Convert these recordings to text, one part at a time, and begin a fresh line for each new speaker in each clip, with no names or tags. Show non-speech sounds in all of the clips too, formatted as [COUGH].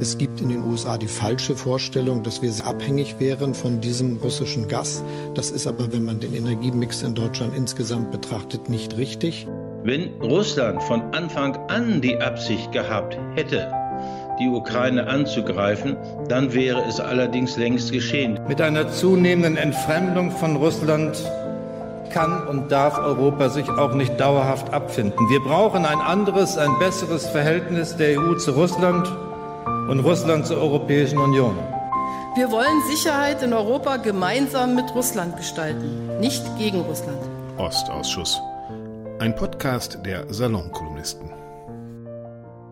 Es gibt in den USA die falsche Vorstellung, dass wir abhängig wären von diesem russischen Gas. Das ist aber, wenn man den Energiemix in Deutschland insgesamt betrachtet, nicht richtig.
Wenn Russland von Anfang an die Absicht gehabt hätte, die Ukraine anzugreifen, dann wäre es allerdings längst geschehen.
Mit einer zunehmenden Entfremdung von Russland kann und darf Europa sich auch nicht dauerhaft abfinden. Wir brauchen ein anderes, ein besseres Verhältnis der EU zu Russland und Russland zur Europäischen Union.
Wir wollen Sicherheit in Europa gemeinsam mit Russland gestalten, nicht gegen Russland.
Ostausschuss. Ein Podcast der Salonkolumnisten.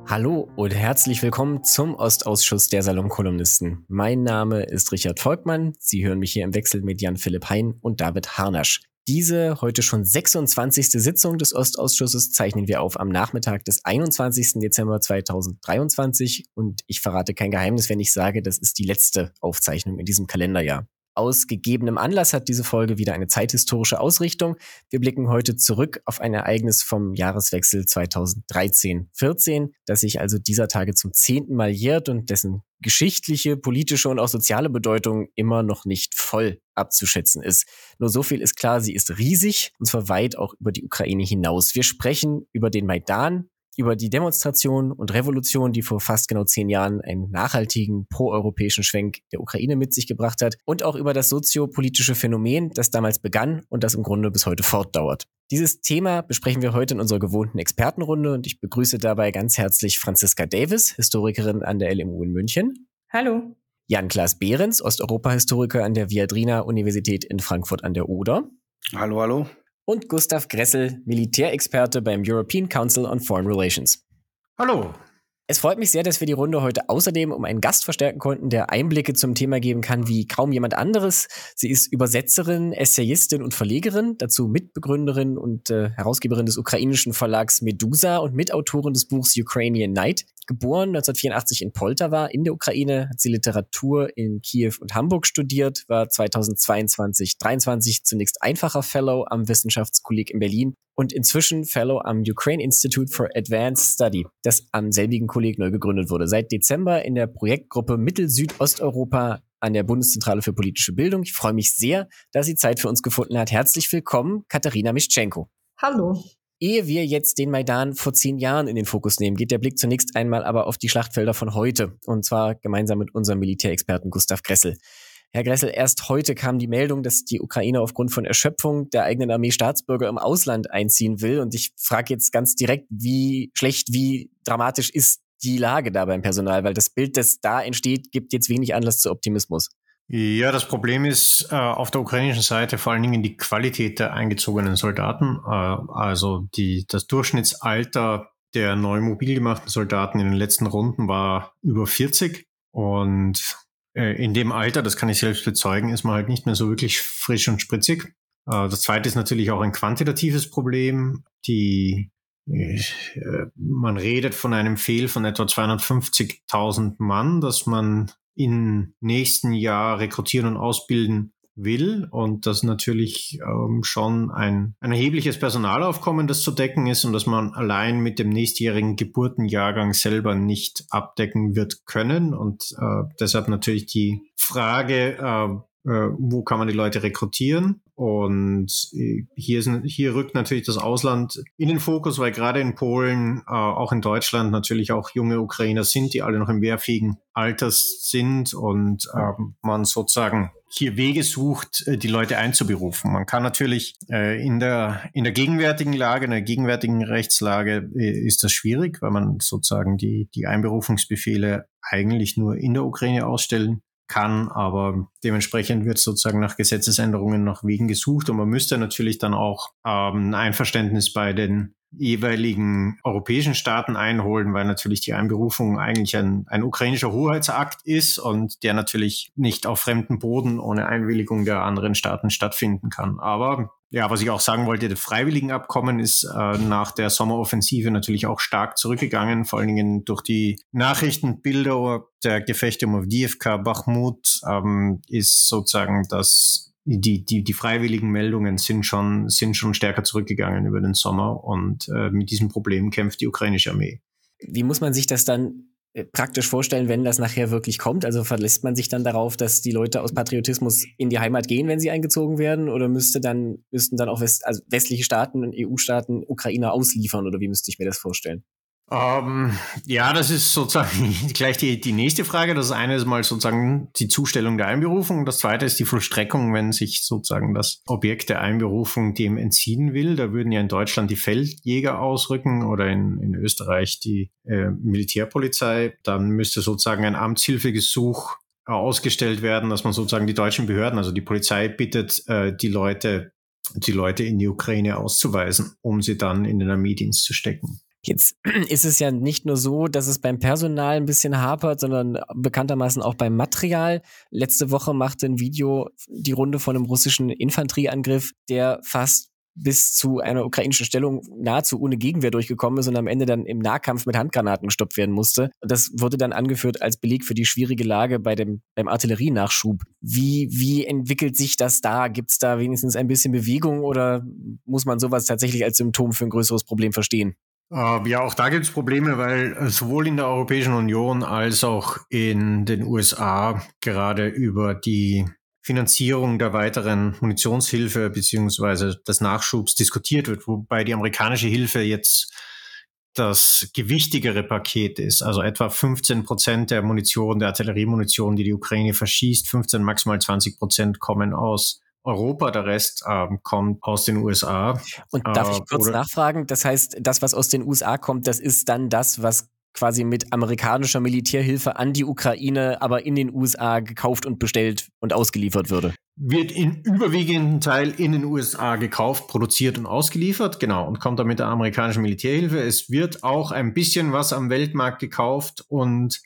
Hallo und herzlich willkommen zum Ostausschuss der Salonkolumnisten. Mein Name ist Richard Volkmann. Sie hören mich hier im Wechsel mit Jan-Philipp Hein und David Harnasch. Diese heute schon 26. Sitzung des Ostausschusses zeichnen wir auf am Nachmittag des 21. Dezember 2023 und ich verrate kein Geheimnis, wenn ich sage, das ist die letzte Aufzeichnung in diesem Kalenderjahr. Aus gegebenem Anlass hat diese Folge wieder eine zeithistorische Ausrichtung. Wir blicken heute zurück auf ein Ereignis vom Jahreswechsel 2013-14, das sich also dieser Tage zum zehnten Mal jährt und dessen geschichtliche, politische und auch soziale Bedeutung immer noch nicht voll abzuschätzen ist. Nur so viel ist klar, sie ist riesig und zwar weit auch über die Ukraine hinaus. Wir sprechen über den Maidan, über die Demonstration und Revolution, die vor fast genau zehn Jahren einen nachhaltigen proeuropäischen Schwenk der Ukraine mit sich gebracht hat und auch über das soziopolitische Phänomen, das damals begann und das im Grunde bis heute fortdauert. Dieses Thema besprechen wir heute in unserer gewohnten Expertenrunde und ich begrüße dabei ganz herzlich Franziska Davis, Historikerin an der LMU in München.
Hallo.
Jan-Klaas Behrens, Osteuropa-Historiker an der Viadrina Universität in Frankfurt an der Oder.
Hallo, hallo
und Gustav Gressel, Militärexperte beim European Council on Foreign Relations.
Hallo.
Es freut mich sehr, dass wir die Runde heute außerdem um einen Gast verstärken konnten, der Einblicke zum Thema geben kann wie kaum jemand anderes. Sie ist Übersetzerin, Essayistin und Verlegerin, dazu Mitbegründerin und äh, Herausgeberin des ukrainischen Verlags Medusa und Mitautorin des Buchs Ukrainian Night. Geboren 1984 in Poltawa in der Ukraine, hat sie Literatur in Kiew und Hamburg studiert, war 2022 23 zunächst einfacher Fellow am Wissenschaftskolleg in Berlin und inzwischen Fellow am Ukraine Institute for Advanced Study, das am selbigen Kolleg neu gegründet wurde. Seit Dezember in der Projektgruppe Mittel-Südosteuropa an der Bundeszentrale für politische Bildung. Ich freue mich sehr, dass sie Zeit für uns gefunden hat. Herzlich willkommen, Katharina Mischenko.
Hallo.
Ehe wir jetzt den Maidan vor zehn Jahren in den Fokus nehmen, geht der Blick zunächst einmal aber auf die Schlachtfelder von heute. Und zwar gemeinsam mit unserem Militärexperten Gustav Gressel. Herr Gressel, erst heute kam die Meldung, dass die Ukraine aufgrund von Erschöpfung der eigenen Armee Staatsbürger im Ausland einziehen will. Und ich frage jetzt ganz direkt, wie schlecht, wie dramatisch ist die Lage da beim Personal? Weil das Bild, das da entsteht, gibt jetzt wenig Anlass zu Optimismus.
Ja, das Problem ist äh, auf der ukrainischen Seite vor allen Dingen die Qualität der eingezogenen Soldaten. Äh, also die, das Durchschnittsalter der neu mobil gemachten Soldaten in den letzten Runden war über 40. Und äh, in dem Alter, das kann ich selbst bezeugen, ist man halt nicht mehr so wirklich frisch und spritzig. Äh, das zweite ist natürlich auch ein quantitatives Problem. Die äh, man redet von einem Fehl von etwa 250.000 Mann, dass man im nächsten Jahr rekrutieren und ausbilden will und das natürlich ähm, schon ein, ein erhebliches Personalaufkommen, das zu decken ist und dass man allein mit dem nächstjährigen Geburtenjahrgang selber nicht abdecken wird können. Und äh, deshalb natürlich die Frage, äh, äh, wo kann man die Leute rekrutieren und äh, hier, sind, hier rückt natürlich das Ausland in den Fokus, weil gerade in Polen, äh, auch in Deutschland natürlich auch junge Ukrainer sind, die alle noch im wehrfähigen Alters sind und äh, man sozusagen hier Wege sucht, äh, die Leute einzuberufen. Man kann natürlich äh, in, der, in der gegenwärtigen Lage, in der gegenwärtigen Rechtslage äh, ist das schwierig, weil man sozusagen die, die Einberufungsbefehle eigentlich nur in der Ukraine ausstellen kann, aber dementsprechend wird sozusagen nach Gesetzesänderungen nach Wegen gesucht. Und man müsste natürlich dann auch ähm, ein Einverständnis bei den jeweiligen europäischen Staaten einholen, weil natürlich die Einberufung eigentlich ein, ein ukrainischer Hoheitsakt ist und der natürlich nicht auf fremdem Boden ohne Einwilligung der anderen Staaten stattfinden kann. Aber ja, was ich auch sagen wollte, das Freiwilligenabkommen ist äh, nach der Sommeroffensive natürlich auch stark zurückgegangen, vor allen Dingen durch die Nachrichtenbilder der Gefechte um Avdiivka, Bachmut, ähm, ist sozusagen das die, die, die freiwilligen Meldungen sind schon, sind schon stärker zurückgegangen über den Sommer und äh, mit diesem Problem kämpft die ukrainische Armee.
Wie muss man sich das dann äh, praktisch vorstellen, wenn das nachher wirklich kommt? Also verlässt man sich dann darauf, dass die Leute aus Patriotismus in die Heimat gehen, wenn sie eingezogen werden? Oder müsste dann, müssten dann auch West, also westliche Staaten und EU-Staaten Ukrainer ausliefern? Oder wie müsste ich mir das vorstellen?
Ähm, ja, das ist sozusagen [LAUGHS] gleich die, die nächste Frage. Das eine ist mal sozusagen die Zustellung der Einberufung. Das zweite ist die Vollstreckung, wenn sich sozusagen das Objekt der Einberufung dem entziehen will. Da würden ja in Deutschland die Feldjäger ausrücken oder in, in Österreich die äh, Militärpolizei. Dann müsste sozusagen ein Amtshilfegesuch ausgestellt werden, dass man sozusagen die deutschen Behörden, also die Polizei bittet, äh, die Leute die Leute in die Ukraine auszuweisen, um sie dann in den Armeedienst zu stecken.
Jetzt [CLEARS THROAT] ist es ja nicht nur so, dass es beim Personal ein bisschen hapert, sondern bekanntermaßen auch beim Material. Letzte Woche machte ein Video die Runde von einem russischen Infanterieangriff, der fast bis zu einer ukrainischen Stellung nahezu ohne Gegenwehr durchgekommen ist und am Ende dann im Nahkampf mit Handgranaten gestoppt werden musste. Das wurde dann angeführt als Beleg für die schwierige Lage bei dem, beim Artillerienachschub. Wie, wie entwickelt sich das da? Gibt es da wenigstens ein bisschen Bewegung oder muss man sowas tatsächlich als Symptom für ein größeres Problem verstehen?
Äh, ja, auch da gibt es Probleme, weil äh, sowohl in der Europäischen Union als auch in den USA gerade über die Finanzierung der weiteren Munitionshilfe beziehungsweise des Nachschubs diskutiert wird, wobei die amerikanische Hilfe jetzt das gewichtigere Paket ist. Also etwa 15 Prozent der Munition, der Artilleriemunition, die die Ukraine verschießt, 15, maximal 20 Prozent kommen aus Europa, der Rest ähm, kommt aus den USA.
Und darf ich äh, kurz nachfragen? Das heißt, das, was aus den USA kommt, das ist dann das, was quasi mit amerikanischer Militärhilfe an die Ukraine, aber in den USA gekauft und bestellt und ausgeliefert würde.
Wird in überwiegenden Teil in den USA gekauft, produziert und ausgeliefert, genau, und kommt dann mit der amerikanischen Militärhilfe. Es wird auch ein bisschen was am Weltmarkt gekauft und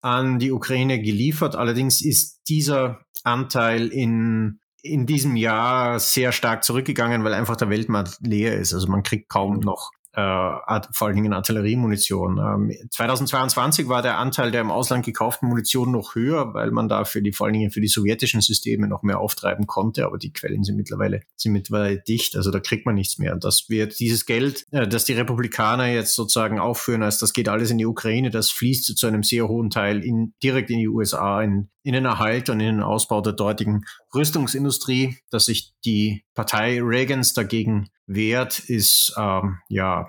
an die Ukraine geliefert. Allerdings ist dieser Anteil in in diesem Jahr sehr stark zurückgegangen, weil einfach der Weltmarkt leer ist. Also man kriegt kaum noch äh, vor allen Dingen Artilleriemunition. Ähm, 2022 war der Anteil der im Ausland gekauften Munition noch höher, weil man dafür die vor allen Dingen für die sowjetischen Systeme noch mehr auftreiben konnte, aber die Quellen sind mittlerweile sind mittlerweile dicht, also da kriegt man nichts mehr. Und das wird dieses Geld, äh, das die Republikaner jetzt sozusagen aufführen, als das geht alles in die Ukraine, das fließt zu einem sehr hohen Teil in, direkt in die USA, in, in den Erhalt und in den Ausbau der dortigen Rüstungsindustrie, dass sich die Partei Reagans dagegen wert, ist ähm, ja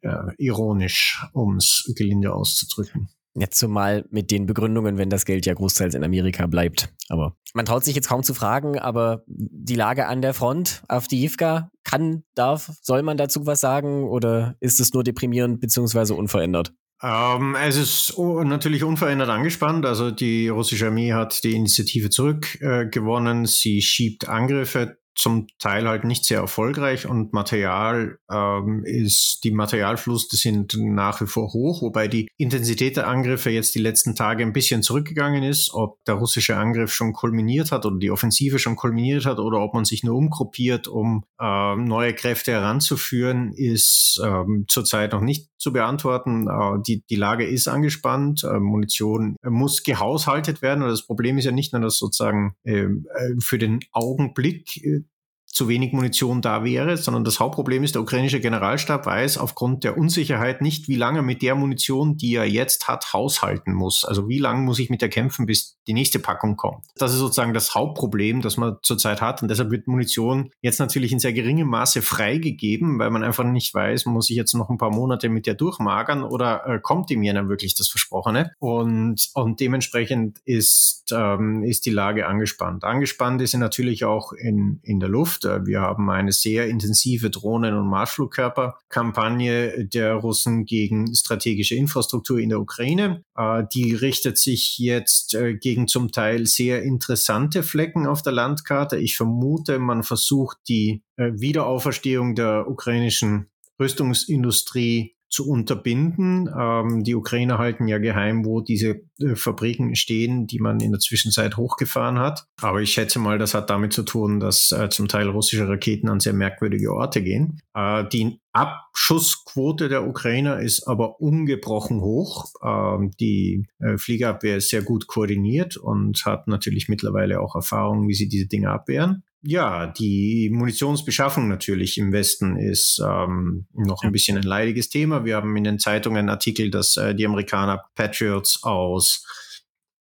äh, ironisch, um es gelinde auszudrücken.
Jetzt zumal mit den Begründungen, wenn das Geld ja großteils in Amerika bleibt. Aber man traut sich jetzt kaum zu fragen, aber die Lage an der Front auf die Jivka, kann, darf, soll man dazu was sagen oder ist es nur deprimierend bzw. unverändert?
Ähm, es ist natürlich unverändert angespannt. Also die russische Armee hat die Initiative zurückgewonnen. Äh, Sie schiebt Angriffe zum Teil halt nicht sehr erfolgreich und Material ähm, ist, die Materialfluss sind nach wie vor hoch, wobei die Intensität der Angriffe jetzt die letzten Tage ein bisschen zurückgegangen ist. Ob der russische Angriff schon kulminiert hat oder die Offensive schon kulminiert hat oder ob man sich nur umgruppiert, um äh, neue Kräfte heranzuführen, ist ähm, zurzeit noch nicht zu beantworten. Äh, die, die Lage ist angespannt, äh, Munition muss gehaushaltet werden und das Problem ist ja nicht nur, dass sozusagen ähm, äh, für den Augenblick äh, zu wenig Munition da wäre, sondern das Hauptproblem ist, der ukrainische Generalstab weiß aufgrund der Unsicherheit nicht, wie lange mit der Munition, die er jetzt hat, haushalten muss. Also wie lange muss ich mit der kämpfen, bis die nächste Packung kommt. Das ist sozusagen das Hauptproblem, das man zurzeit hat. Und deshalb wird Munition jetzt natürlich in sehr geringem Maße freigegeben, weil man einfach nicht weiß, muss ich jetzt noch ein paar Monate mit der durchmagern oder äh, kommt dem Jänner wirklich das Versprochene? Und, und dementsprechend ist, ähm, ist die Lage angespannt. Angespannt ist sie natürlich auch in, in der Luft. Luft. Wir haben eine sehr intensive Drohnen- und Marschflugkörperkampagne der Russen gegen strategische Infrastruktur in der Ukraine. Äh, die richtet sich jetzt äh, gegen zum Teil sehr interessante Flecken auf der Landkarte. Ich vermute, man versucht die äh, Wiederauferstehung der ukrainischen Rüstungsindustrie zu unterbinden. Ähm, die Ukrainer halten ja geheim, wo diese äh, Fabriken stehen, die man in der Zwischenzeit hochgefahren hat. Aber ich schätze mal, das hat damit zu tun, dass äh, zum Teil russische Raketen an sehr merkwürdige Orte gehen. Äh, die Abschussquote der Ukrainer ist aber ungebrochen hoch. Ähm, die äh, Fliegerabwehr ist sehr gut koordiniert und hat natürlich mittlerweile auch Erfahrung, wie sie diese Dinge abwehren. Ja, die Munitionsbeschaffung natürlich im Westen ist ähm, noch ein bisschen ein leidiges Thema. Wir haben in den Zeitungen Artikel, dass äh, die Amerikaner Patriots aus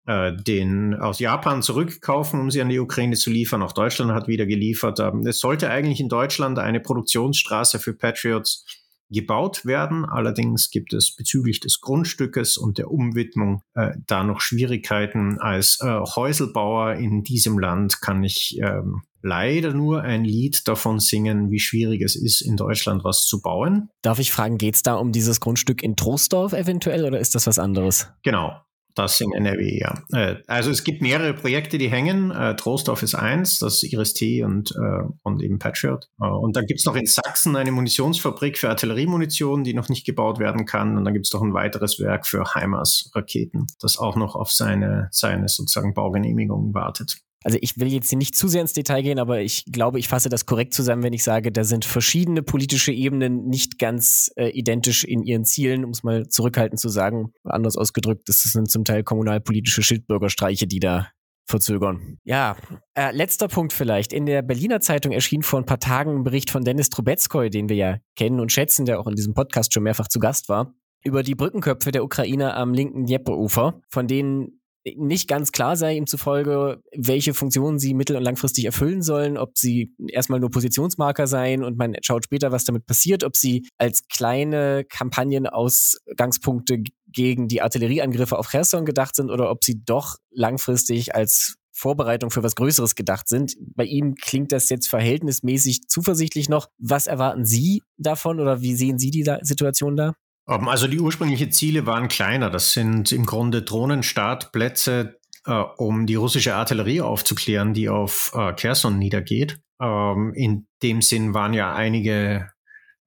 äh, den aus Japan zurückkaufen, um sie an die Ukraine zu liefern. Auch Deutschland hat wieder geliefert. Ähm, es sollte eigentlich in Deutschland eine Produktionsstraße für Patriots gebaut werden. Allerdings gibt es bezüglich des Grundstückes und der Umwidmung äh, da noch Schwierigkeiten. Als äh, Häuselbauer in diesem Land kann ich ähm, leider nur ein Lied davon singen, wie schwierig es ist, in Deutschland was zu bauen.
Darf ich fragen, geht es da um dieses Grundstück in Troisdorf eventuell oder ist das was anderes?
Genau. Das in NRW, ja. Äh, also es gibt mehrere Projekte, die hängen. Äh, Trostorf ist eins, das ist Iris-T und, äh, und eben Patriot. Und dann gibt es noch in Sachsen eine Munitionsfabrik für Artilleriemunition, die noch nicht gebaut werden kann. Und dann gibt es noch ein weiteres Werk für HIMARS-Raketen, das auch noch auf seine, seine sozusagen Baugenehmigung wartet
also ich will jetzt hier nicht zu sehr ins Detail gehen, aber ich glaube, ich fasse das korrekt zusammen, wenn ich sage, da sind verschiedene politische Ebenen nicht ganz äh, identisch in ihren Zielen, um es mal zurückhaltend zu sagen. Anders ausgedrückt, das sind zum Teil kommunalpolitische Schildbürgerstreiche, die da verzögern. Ja, äh, letzter Punkt vielleicht. In der Berliner Zeitung erschien vor ein paar Tagen ein Bericht von Dennis Trubetskoy, den wir ja kennen und schätzen, der auch in diesem Podcast schon mehrfach zu Gast war, über die Brückenköpfe der Ukrainer am linken Dnieperufer, von denen nicht ganz klar sei ihm zufolge, welche Funktionen sie mittel- und langfristig erfüllen sollen, ob sie erstmal nur Positionsmarker seien und man schaut später, was damit passiert, ob sie als kleine Kampagnenausgangspunkte gegen die Artillerieangriffe auf Cherson gedacht sind oder ob sie doch langfristig als Vorbereitung für was Größeres gedacht sind. Bei ihm klingt das jetzt verhältnismäßig zuversichtlich noch. Was erwarten Sie davon oder wie sehen Sie die Situation da?
Ähm, also die ursprünglichen Ziele waren kleiner. Das sind im Grunde Drohnenstartplätze, äh, um die russische Artillerie aufzuklären, die auf äh, Kherson niedergeht. Ähm, in dem Sinn waren ja einige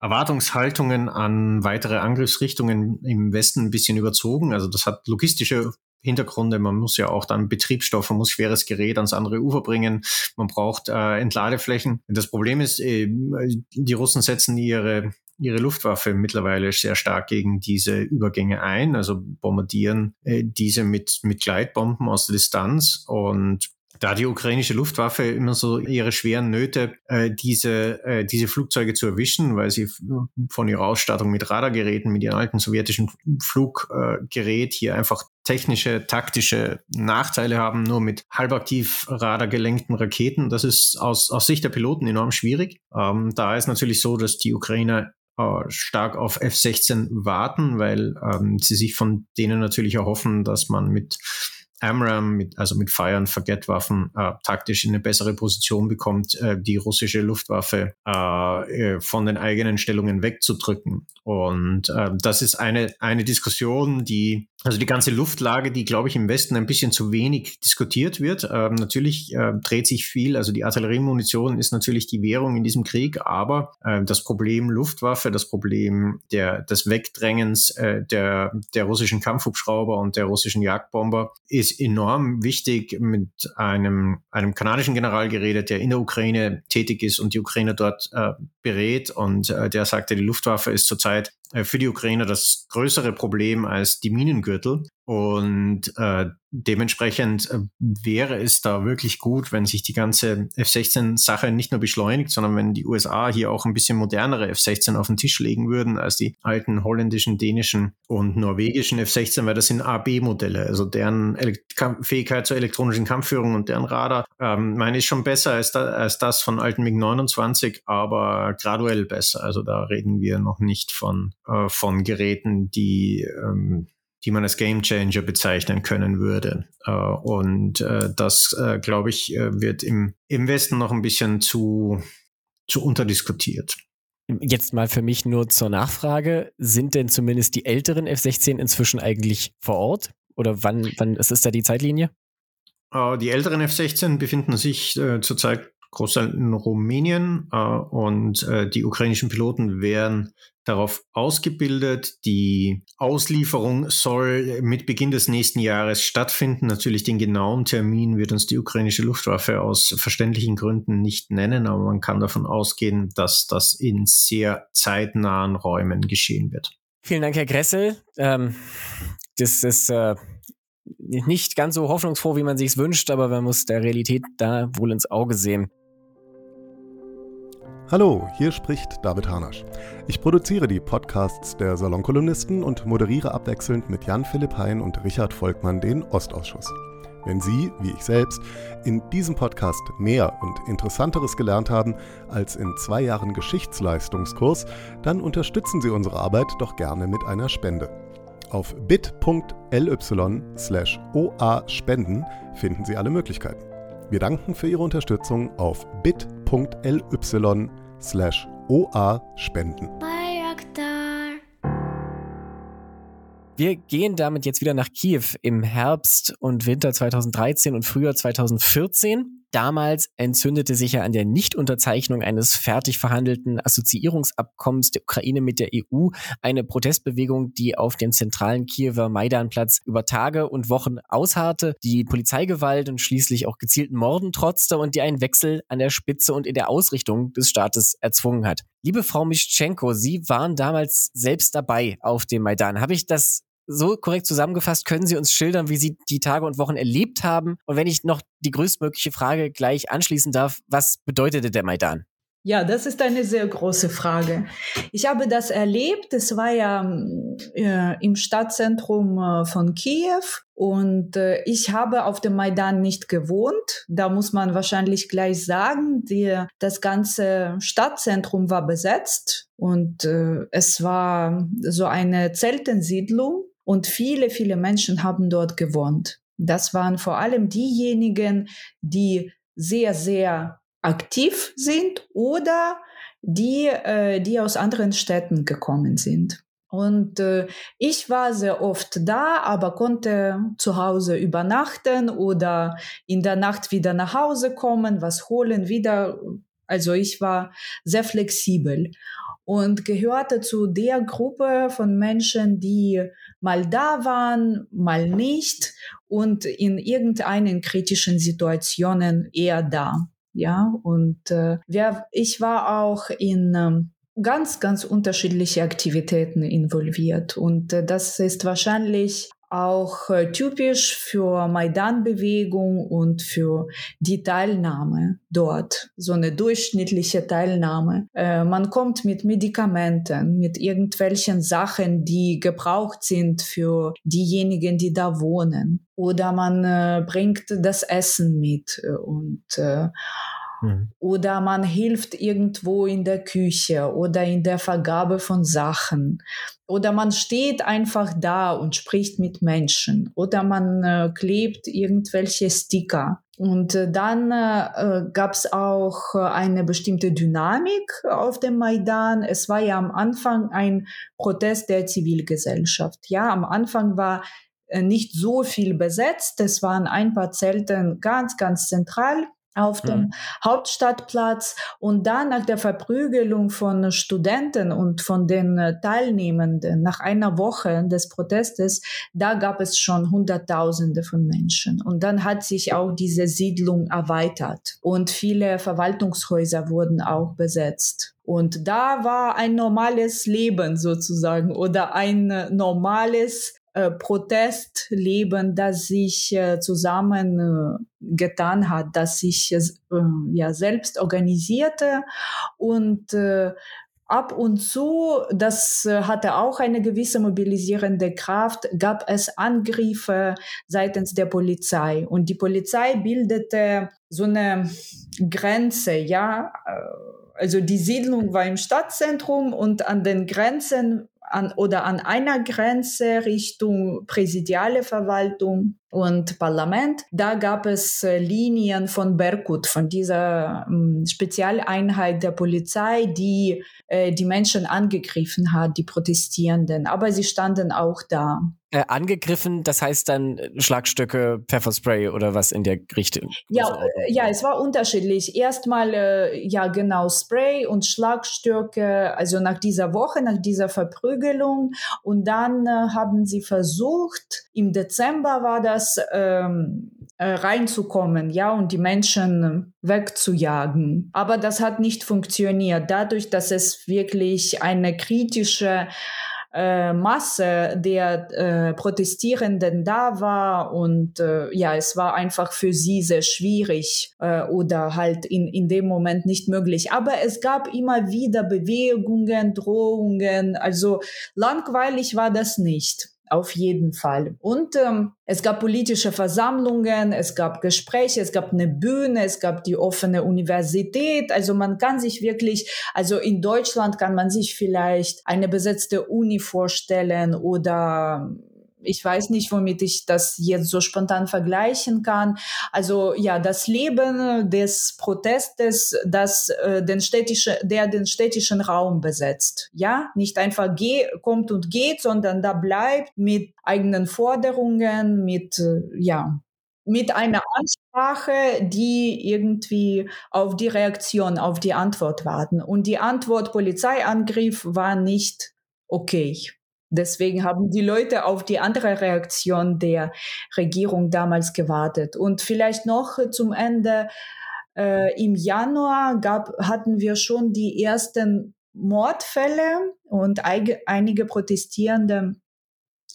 Erwartungshaltungen an weitere Angriffsrichtungen im Westen ein bisschen überzogen. Also das hat logistische Hintergründe. Man muss ja auch dann Betriebsstoff, man muss schweres Gerät ans andere Ufer bringen. Man braucht äh, Entladeflächen. Das Problem ist, äh, die Russen setzen ihre ihre Luftwaffe mittlerweile sehr stark gegen diese Übergänge ein, also bombardieren äh, diese mit, mit Gleitbomben aus der Distanz und da die ukrainische Luftwaffe immer so ihre schweren Nöte, äh, diese, äh, diese Flugzeuge zu erwischen, weil sie von ihrer Ausstattung mit Radargeräten, mit ihrem alten sowjetischen Fluggerät hier einfach technische, taktische Nachteile haben, nur mit halbaktiv radargelenkten Raketen. Das ist aus, aus Sicht der Piloten enorm schwierig. Ähm, da ist natürlich so, dass die Ukrainer äh, stark auf F-16 warten, weil ähm, sie sich von denen natürlich erhoffen, dass man mit AMRAM, mit, also mit Fire and Forget Waffen, äh, taktisch in eine bessere Position bekommt, äh, die russische Luftwaffe äh, äh von den eigenen Stellungen wegzudrücken. Und äh, das ist eine, eine Diskussion, die also die ganze Luftlage, die, glaube ich, im Westen ein bisschen zu wenig diskutiert wird. Ähm, natürlich äh, dreht sich viel, also die Artilleriemunition ist natürlich die Währung in diesem Krieg, aber das Problem Luftwaffe, das Problem der, des Wegdrängens der, der russischen Kampfhubschrauber und der russischen Jagdbomber ist enorm wichtig. Mit einem, einem kanadischen General geredet, der in der Ukraine tätig ist und die Ukraine dort äh, berät und äh, der sagte, die Luftwaffe ist zurzeit für die Ukraine das größere Problem als die Minengürtel. Und äh, dementsprechend äh, wäre es da wirklich gut, wenn sich die ganze F-16-Sache nicht nur beschleunigt, sondern wenn die USA hier auch ein bisschen modernere F-16 auf den Tisch legen würden als die alten holländischen, dänischen und norwegischen F-16, weil das sind AB-Modelle, also deren Elekt Fähigkeit zur elektronischen Kampfführung und deren Radar, ähm, meine ich schon besser als, da, als das von alten MiG-29, aber graduell besser. Also da reden wir noch nicht von, äh, von Geräten, die ähm, die man als Game Changer bezeichnen können würde. Äh, und äh, das, äh, glaube ich, wird im, im Westen noch ein bisschen zu, zu unterdiskutiert.
Jetzt mal für mich nur zur Nachfrage. Sind denn zumindest die älteren F-16 inzwischen eigentlich vor Ort? Oder wann, wann ist es da die Zeitlinie?
Die älteren F-16 befinden sich äh, zurzeit Großteil in Rumänien äh, und äh, die ukrainischen Piloten werden darauf ausgebildet. Die Auslieferung soll mit Beginn des nächsten Jahres stattfinden. Natürlich den genauen Termin wird uns die ukrainische Luftwaffe aus verständlichen Gründen nicht nennen, aber man kann davon ausgehen, dass das in sehr zeitnahen Räumen geschehen wird.
Vielen Dank, Herr Gressel. Ähm, das ist äh, nicht ganz so hoffnungsfroh, wie man sich es wünscht, aber man muss der Realität da wohl ins Auge sehen.
Hallo, hier spricht David Harnasch. Ich produziere die Podcasts der Salonkolumnisten und moderiere abwechselnd mit Jan Philipp Hein und Richard Volkmann den Ostausschuss. Wenn Sie, wie ich selbst, in diesem Podcast mehr und Interessanteres gelernt haben als in zwei Jahren Geschichtsleistungskurs, dann unterstützen Sie unsere Arbeit doch gerne mit einer Spende. Auf bit.ly slash oa-spenden finden Sie alle Möglichkeiten. Wir danken für Ihre Unterstützung auf bit.ly slash oa-spenden.
Wir gehen damit jetzt wieder nach Kiew im Herbst und Winter 2013 und Frühjahr 2014. Damals entzündete sich ja an der Nichtunterzeichnung eines fertig verhandelten Assoziierungsabkommens der Ukraine mit der EU eine Protestbewegung, die auf dem zentralen Kiewer Maidanplatz über Tage und Wochen ausharrte, die Polizeigewalt und schließlich auch gezielten Morden trotzte und die einen Wechsel an der Spitze und in der Ausrichtung des Staates erzwungen hat. Liebe Frau Mischenko, Sie waren damals selbst dabei auf dem Maidan. Habe ich das so korrekt zusammengefasst, können Sie uns schildern, wie Sie die Tage und Wochen erlebt haben? Und wenn ich noch die größtmögliche Frage gleich anschließen darf, was bedeutete der Maidan?
Ja, das ist eine sehr große Frage. Ich habe das erlebt. Es war ja äh, im Stadtzentrum äh, von Kiew und äh, ich habe auf dem Maidan nicht gewohnt. Da muss man wahrscheinlich gleich sagen, die, das ganze Stadtzentrum war besetzt und äh, es war so eine Zeltensiedlung und viele, viele Menschen haben dort gewohnt. Das waren vor allem diejenigen, die sehr, sehr aktiv sind oder die, äh, die aus anderen Städten gekommen sind. Und äh, ich war sehr oft da, aber konnte zu Hause übernachten oder in der Nacht wieder nach Hause kommen, was holen, wieder. Also ich war sehr flexibel und gehörte zu der Gruppe von Menschen, die mal da waren, mal nicht und in irgendeinen kritischen Situationen eher da. Ja, und äh, wir, ich war auch in ähm, ganz, ganz unterschiedliche Aktivitäten involviert. Und äh, das ist wahrscheinlich auch äh, typisch für Maidan-Bewegung und für die Teilnahme dort, so eine durchschnittliche Teilnahme. Äh, man kommt mit Medikamenten, mit irgendwelchen Sachen, die gebraucht sind für diejenigen, die da wohnen. Oder man äh, bringt das Essen mit und äh, Mhm. Oder man hilft irgendwo in der Küche oder in der Vergabe von Sachen. Oder man steht einfach da und spricht mit Menschen. Oder man äh, klebt irgendwelche Sticker. Und äh, dann äh, gab es auch eine bestimmte Dynamik auf dem Maidan. Es war ja am Anfang ein Protest der Zivilgesellschaft. Ja, am Anfang war äh, nicht so viel besetzt. Es waren ein paar Zelten ganz, ganz zentral auf dem mhm. Hauptstadtplatz und dann nach der Verprügelung von Studenten und von den äh, Teilnehmenden nach einer Woche des Protestes, da gab es schon Hunderttausende von Menschen. Und dann hat sich auch diese Siedlung erweitert und viele Verwaltungshäuser wurden auch besetzt. Und da war ein normales Leben sozusagen oder ein äh, normales äh, Protestleben, das sich äh, zusammen äh, hat, das sich äh, ja selbst organisierte. Und äh, ab und zu, das äh, hatte auch eine gewisse mobilisierende Kraft, gab es Angriffe seitens der Polizei. Und die Polizei bildete so eine Grenze, ja, also die Siedlung war im Stadtzentrum und an den Grenzen an, oder an einer Grenze Richtung präsidiale Verwaltung und Parlament. Da gab es äh, Linien von Berkut, von dieser ähm, Spezialeinheit der Polizei, die äh, die Menschen angegriffen hat, die Protestierenden. Aber sie standen auch da.
Äh, angegriffen, das heißt dann äh, Schlagstöcke, Pfefferspray oder was in der Richtung?
Ja, also, äh, ja, es war unterschiedlich. Erstmal, äh, ja, genau, Spray und Schlagstöcke, also nach dieser Woche, nach dieser Verprügelung. Und dann äh, haben sie versucht, im Dezember war das, ähm, äh, reinzukommen, ja, und die Menschen wegzujagen. Aber das hat nicht funktioniert. Dadurch, dass es wirklich eine kritische äh, Masse der äh, Protestierenden da war und äh, ja, es war einfach für sie sehr schwierig äh, oder halt in, in dem Moment nicht möglich. Aber es gab immer wieder Bewegungen, Drohungen, also langweilig war das nicht auf jeden Fall. Und ähm, es gab politische Versammlungen, es gab Gespräche, es gab eine Bühne, es gab die offene Universität. Also man kann sich wirklich, also in Deutschland kann man sich vielleicht eine besetzte Uni vorstellen oder ich weiß nicht, womit ich das jetzt so spontan vergleichen kann. Also ja, das Leben des Protestes, das äh, den städtische, der den städtischen Raum besetzt. Ja, nicht einfach geh, kommt und geht, sondern da bleibt mit eigenen Forderungen, mit äh, ja mit einer Ansprache, die irgendwie auf die Reaktion, auf die Antwort warten. Und die Antwort Polizeiangriff war nicht okay. Deswegen haben die Leute auf die andere Reaktion der Regierung damals gewartet. Und vielleicht noch zum Ende. Äh, Im Januar gab, hatten wir schon die ersten Mordfälle und einige Protestierende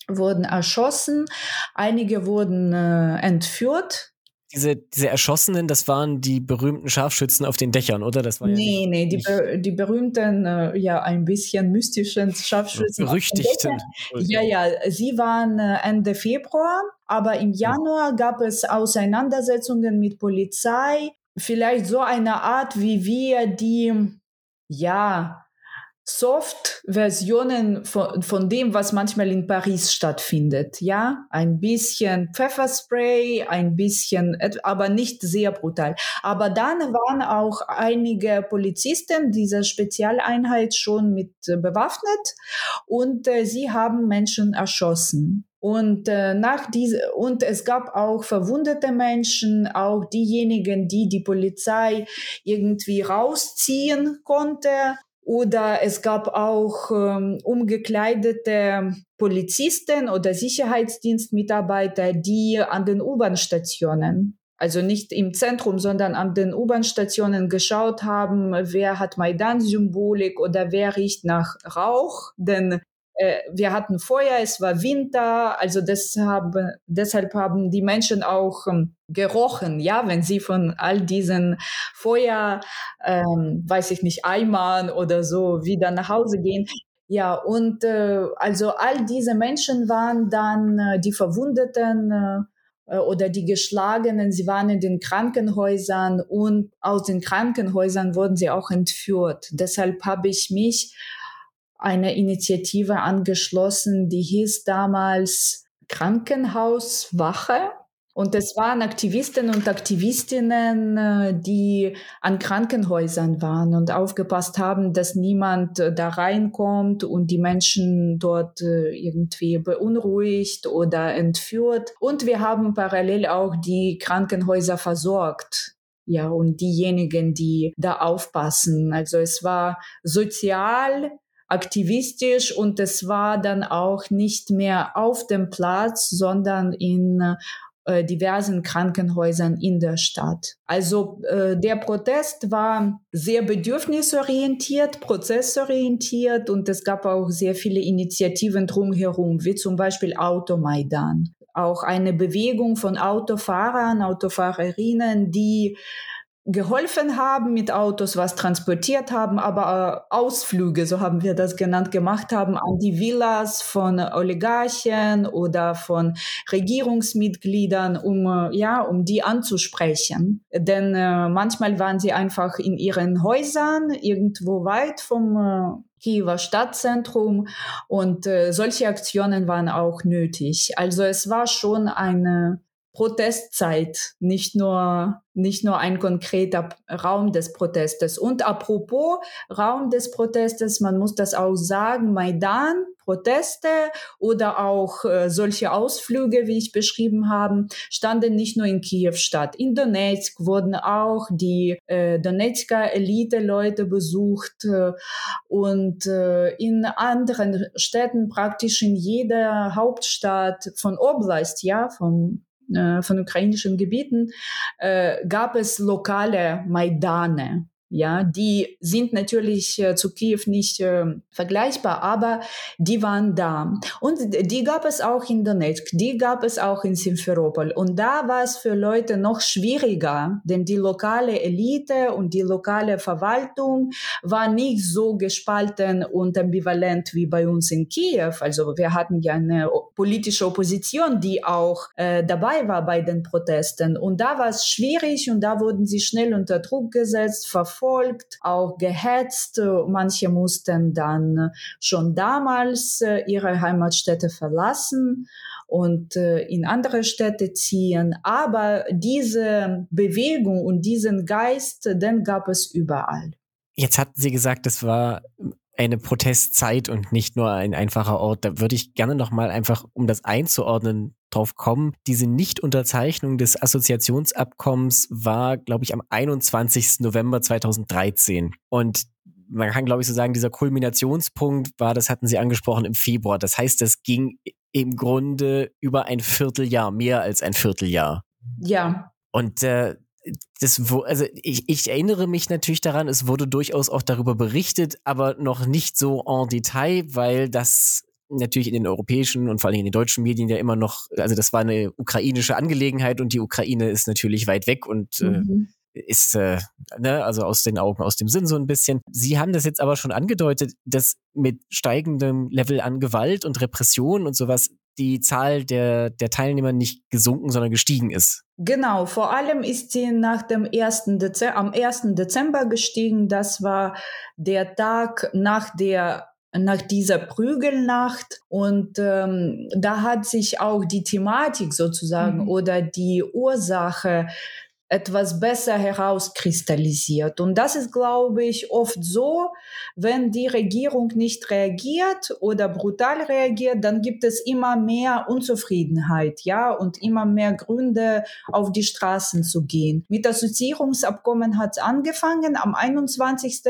wurden erschossen, einige wurden äh, entführt
diese, diese Erschossenen, das waren die berühmten Scharfschützen auf den Dächern, oder? Das war
nee, ja nee, die, be die berühmten, äh, ja, ein bisschen mystischen Scharfschützen.
Berüchtigten.
Ja, ja, sie waren äh, Ende Februar, aber im Januar gab es Auseinandersetzungen mit Polizei. Vielleicht so eine Art, wie wir die, ja, Soft-Versionen von, von dem, was manchmal in Paris stattfindet. Ja, ein bisschen Pfefferspray, ein bisschen, aber nicht sehr brutal. Aber dann waren auch einige Polizisten dieser Spezialeinheit schon mit äh, bewaffnet und äh, sie haben Menschen erschossen. Und äh, nach diese und es gab auch verwundete Menschen, auch diejenigen, die die Polizei irgendwie rausziehen konnte oder es gab auch ähm, umgekleidete Polizisten oder Sicherheitsdienstmitarbeiter, die an den U-Bahn-Stationen, also nicht im Zentrum, sondern an den U-Bahn-Stationen geschaut haben, wer hat Maidan-Symbolik oder wer riecht nach Rauch. Denn äh, wir hatten Feuer, es war Winter, also deshalb, deshalb haben die Menschen auch ähm, gerochen, ja, wenn sie von all diesen Feuer, ähm, weiß ich nicht, Eimern oder so wieder nach Hause gehen. Ja, und äh, also all diese Menschen waren dann äh, die Verwundeten äh, oder die Geschlagenen, sie waren in den Krankenhäusern und aus den Krankenhäusern wurden sie auch entführt. Deshalb habe ich mich eine Initiative angeschlossen, die hieß damals Krankenhauswache. Und es waren Aktivisten und Aktivistinnen, äh, die an Krankenhäusern waren und aufgepasst haben, dass niemand äh, da reinkommt und die Menschen dort äh, irgendwie beunruhigt oder entführt. Und wir haben parallel auch die Krankenhäuser versorgt ja, und diejenigen, die da aufpassen. Also es war sozial aktivistisch und es war dann auch nicht mehr auf dem Platz, sondern in äh, diversen Krankenhäusern in der Stadt. Also äh, der Protest war sehr bedürfnisorientiert, prozessorientiert und es gab auch sehr viele Initiativen drumherum, wie zum Beispiel Automaidan. Auch eine Bewegung von Autofahrern, Autofahrerinnen, die geholfen haben mit Autos, was transportiert haben, aber äh, Ausflüge, so haben wir das genannt, gemacht haben an die Villas von Oligarchen oder von Regierungsmitgliedern, um äh, ja, um die anzusprechen. Denn äh, manchmal waren sie einfach in ihren Häusern irgendwo weit vom äh, Kiewer Stadtzentrum und äh, solche Aktionen waren auch nötig. Also es war schon eine Protestzeit, nicht nur, nicht nur ein konkreter Raum des Protestes. Und apropos Raum des Protestes, man muss das auch sagen, Maidan, Proteste oder auch äh, solche Ausflüge, wie ich beschrieben habe, standen nicht nur in Kiew statt. In Donetsk wurden auch die äh, Donetsker Elite-Leute besucht äh, und äh, in anderen Städten, praktisch in jeder Hauptstadt von Oblast, ja, vom von ukrainischen Gebieten, äh, gab es lokale Maidane. Ja, die sind natürlich äh, zu Kiew nicht äh, vergleichbar, aber die waren da. Und die gab es auch in Donetsk, die gab es auch in Simferopol. Und da war es für Leute noch schwieriger, denn die lokale Elite und die lokale Verwaltung war nicht so gespalten und ambivalent wie bei uns in Kiew. Also wir hatten ja eine politische Opposition, die auch äh, dabei war bei den Protesten. Und da war es schwierig und da wurden sie schnell unter Druck gesetzt, verfolgt verfolgt, auch gehetzt. Manche mussten dann schon damals äh, ihre Heimatstädte verlassen und äh, in andere Städte ziehen. Aber diese Bewegung und diesen Geist, den gab es überall.
Jetzt hatten Sie gesagt, das war eine Protestzeit und nicht nur ein einfacher Ort. Da würde ich gerne noch mal einfach, um das einzuordnen, drauf kommen. Diese Nichtunterzeichnung des Assoziationsabkommens war, glaube ich, am 21. November 2013. Und man kann, glaube ich, so sagen, dieser Kulminationspunkt war, das hatten Sie angesprochen, im Februar. Das heißt, das ging im Grunde über ein Vierteljahr, mehr als ein Vierteljahr.
Ja.
Und äh, das, also ich, ich erinnere mich natürlich daran, es wurde durchaus auch darüber berichtet, aber noch nicht so en Detail, weil das natürlich in den europäischen und vor allem in den deutschen Medien ja immer noch, also das war eine ukrainische Angelegenheit und die Ukraine ist natürlich weit weg und äh, mhm. äh, ist, äh, ne, also aus den Augen, aus dem Sinn so ein bisschen. Sie haben das jetzt aber schon angedeutet, dass mit steigendem Level an Gewalt und Repression und sowas die Zahl der, der Teilnehmer nicht gesunken, sondern gestiegen ist.
Genau, vor allem ist sie nach dem 1. Dezember, am 1. Dezember gestiegen. Das war der Tag nach der nach dieser Prügelnacht. Und ähm, da hat sich auch die Thematik sozusagen mhm. oder die Ursache etwas besser herauskristallisiert. Und das ist, glaube ich, oft so, wenn die Regierung nicht reagiert oder brutal reagiert, dann gibt es immer mehr Unzufriedenheit, ja, und immer mehr Gründe, auf die Straßen zu gehen. Mit Assoziierungsabkommen hat es angefangen. Am 21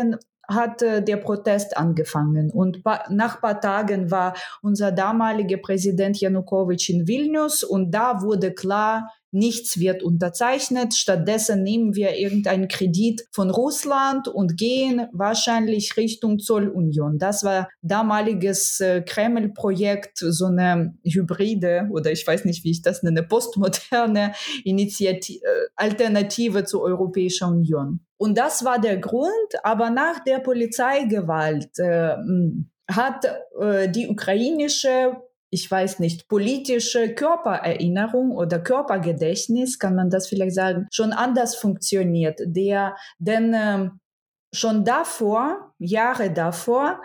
hat äh, der Protest angefangen. Und nach paar Tagen war unser damaliger Präsident Janukowitsch in Vilnius und da wurde klar, nichts wird unterzeichnet. Stattdessen nehmen wir irgendeinen Kredit von Russland und gehen wahrscheinlich Richtung Zollunion. Das war damaliges äh, Kreml-Projekt, so eine hybride oder ich weiß nicht, wie ich das nenne, postmoderne Initiative, äh, Alternative zur Europäischen Union. Und das war der Grund, aber nach der Polizeigewalt äh, hat äh, die ukrainische ich weiß nicht, politische Körpererinnerung oder Körpergedächtnis, kann man das vielleicht sagen, schon anders funktioniert. Der, denn äh, schon davor, Jahre davor,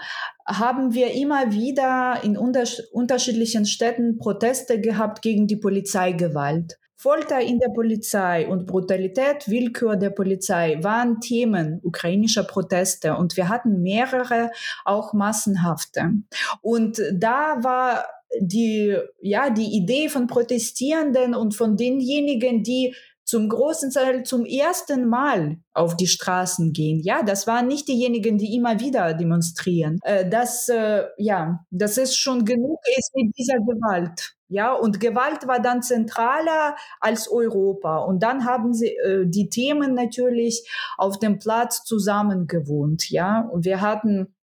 haben wir immer wieder in unter unterschiedlichen Städten Proteste gehabt gegen die Polizeigewalt. Folter in der Polizei und Brutalität, Willkür der Polizei waren Themen ukrainischer Proteste und wir hatten mehrere, auch massenhafte. Und da war die, ja, die Idee von Protestierenden und von denjenigen, die zum großen Teil zum ersten Mal auf die Straßen gehen. Ja, das waren nicht diejenigen, die immer wieder demonstrieren. Äh, das, äh, ja, das ist schon genug ist mit dieser Gewalt. Ja, und Gewalt war dann zentraler als Europa. Und dann haben sie äh, die Themen natürlich auf dem Platz zusammen gewohnt. Ja, und wir hatten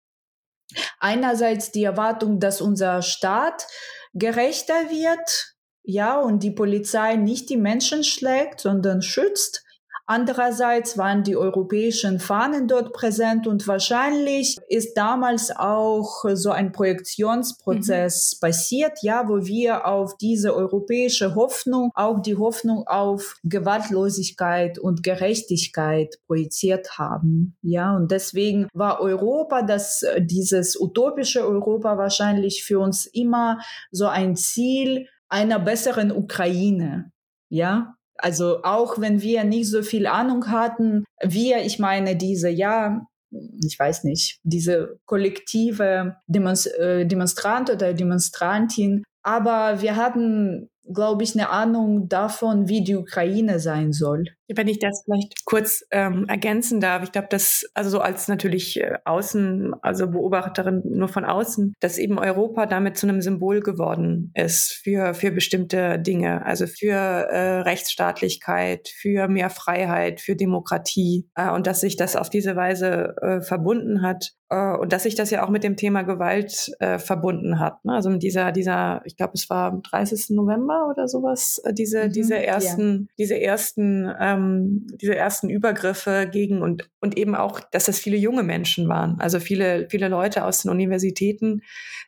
einerseits die Erwartung, dass unser Staat gerechter wird, ja, und die Polizei nicht die Menschen schlägt, sondern schützt. Andererseits waren die europäischen Fahnen dort präsent und wahrscheinlich ist damals auch so ein Projektionsprozess mhm. passiert, ja, wo wir auf diese europäische Hoffnung, auch die Hoffnung auf Gewaltlosigkeit und Gerechtigkeit projiziert haben, ja, und deswegen war Europa, das, dieses utopische Europa wahrscheinlich für uns immer so ein Ziel einer besseren Ukraine, ja, also auch wenn wir nicht so viel Ahnung hatten, wir, ich meine, diese, ja, ich weiß nicht, diese kollektive Demonst äh, Demonstrant oder Demonstrantin, aber wir hatten glaube ich, eine Ahnung davon, wie die Ukraine sein soll.
Wenn ich das vielleicht kurz ähm, ergänzen darf, ich glaube, dass, also so als natürlich äh, Außen, also Beobachterin nur von außen, dass eben Europa damit zu einem Symbol geworden ist für, für bestimmte Dinge, also für äh, Rechtsstaatlichkeit, für mehr Freiheit, für Demokratie äh, und dass sich das auf diese Weise äh, verbunden hat äh, und dass sich das ja auch mit dem Thema Gewalt äh, verbunden hat. Ne? Also mit dieser, dieser, ich glaube, es war am 30. November oder sowas, äh, diese, mhm, diese ersten, ja. diese ersten ähm, ähm, diese ersten Übergriffe gegen und, und eben auch, dass das viele junge Menschen waren, also viele, viele Leute aus den Universitäten,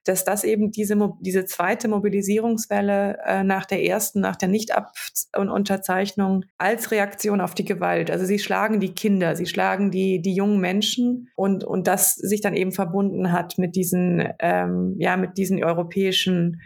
dass das eben diese, diese zweite Mobilisierungswelle äh, nach der ersten, nach der Nicht-Unterzeichnung als Reaktion auf die Gewalt. Also sie schlagen die Kinder, sie schlagen die, die jungen Menschen und, und das sich dann eben verbunden hat mit diesen, ähm, ja, mit diesen europäischen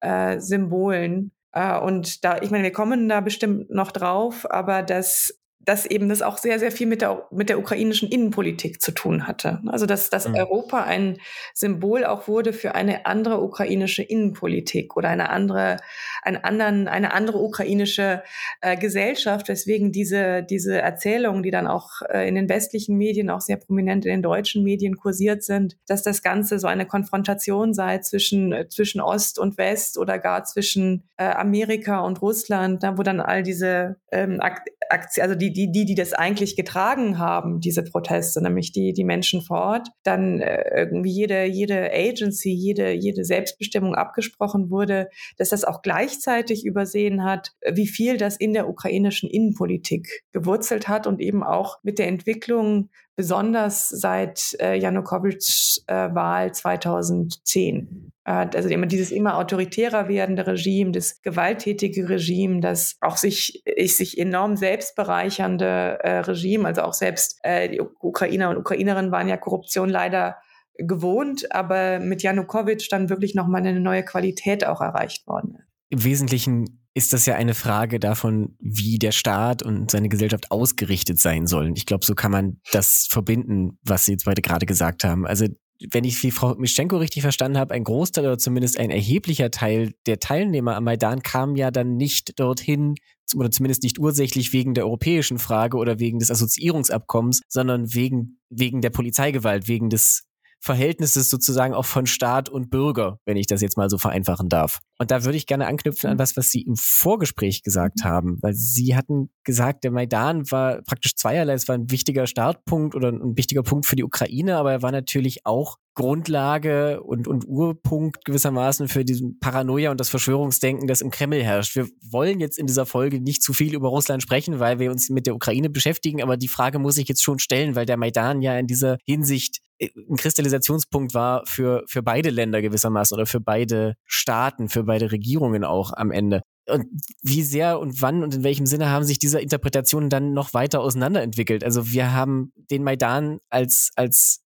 äh, Symbolen. Äh, und da, ich meine, wir kommen da bestimmt noch drauf, aber das dass eben das auch sehr, sehr viel mit der, mit der ukrainischen Innenpolitik zu tun hatte. Also dass, dass mhm. Europa ein Symbol auch wurde für eine andere ukrainische Innenpolitik oder eine andere, einen anderen, eine andere ukrainische äh, Gesellschaft, weswegen diese, diese Erzählungen, die dann auch äh, in den westlichen Medien, auch sehr prominent in den deutschen Medien kursiert sind, dass das Ganze so eine Konfrontation sei zwischen, äh, zwischen Ost und West oder gar zwischen äh, Amerika und Russland, da wo dann all diese ähm, Aktien, also die, die, die, die das eigentlich getragen haben, diese Proteste, nämlich die, die Menschen vor Ort, dann äh, irgendwie jede, jede Agency, jede, jede Selbstbestimmung abgesprochen wurde, dass das auch gleichzeitig übersehen hat, wie viel das in der ukrainischen Innenpolitik gewurzelt hat und eben auch mit der Entwicklung besonders seit äh, Janukowitschs äh, Wahl 2010. Äh, also immer dieses immer autoritärer werdende Regime, das gewalttätige Regime, das auch sich, ich, sich enorm selbstbereichernde äh, Regime, also auch selbst äh, die Ukrainer und Ukrainerinnen waren ja Korruption leider gewohnt, aber mit Janukowitsch dann wirklich nochmal eine neue Qualität auch erreicht worden.
Im Wesentlichen ist das ja eine Frage davon, wie der Staat und seine Gesellschaft ausgerichtet sein sollen. Ich glaube, so kann man das verbinden, was Sie jetzt beide gerade gesagt haben. Also wenn ich wie Frau Mischenko richtig verstanden habe, ein Großteil oder zumindest ein erheblicher Teil der Teilnehmer am Maidan kam ja dann nicht dorthin, oder zumindest nicht ursächlich wegen der europäischen Frage oder wegen des Assoziierungsabkommens, sondern wegen, wegen der Polizeigewalt, wegen des Verhältnisses sozusagen auch von Staat und Bürger, wenn ich das jetzt mal so vereinfachen darf. Und da würde ich gerne anknüpfen an was, was Sie im Vorgespräch gesagt mhm. haben, weil Sie hatten gesagt, der Maidan war praktisch zweierlei. Es war ein wichtiger Startpunkt oder ein wichtiger Punkt für die Ukraine, aber er war natürlich auch Grundlage und, und Urpunkt gewissermaßen für diesen Paranoia und das Verschwörungsdenken, das im Kreml herrscht. Wir wollen jetzt in dieser Folge nicht zu viel über Russland sprechen, weil wir uns mit der Ukraine beschäftigen, aber die Frage muss ich jetzt schon stellen, weil der Maidan ja in dieser Hinsicht äh, ein Kristallisationspunkt war für, für beide Länder gewissermaßen oder für beide Staaten, für beide Regierungen auch am Ende. Und wie sehr und wann und in welchem Sinne haben sich diese Interpretationen dann noch weiter auseinanderentwickelt? Also wir haben den Maidan als, als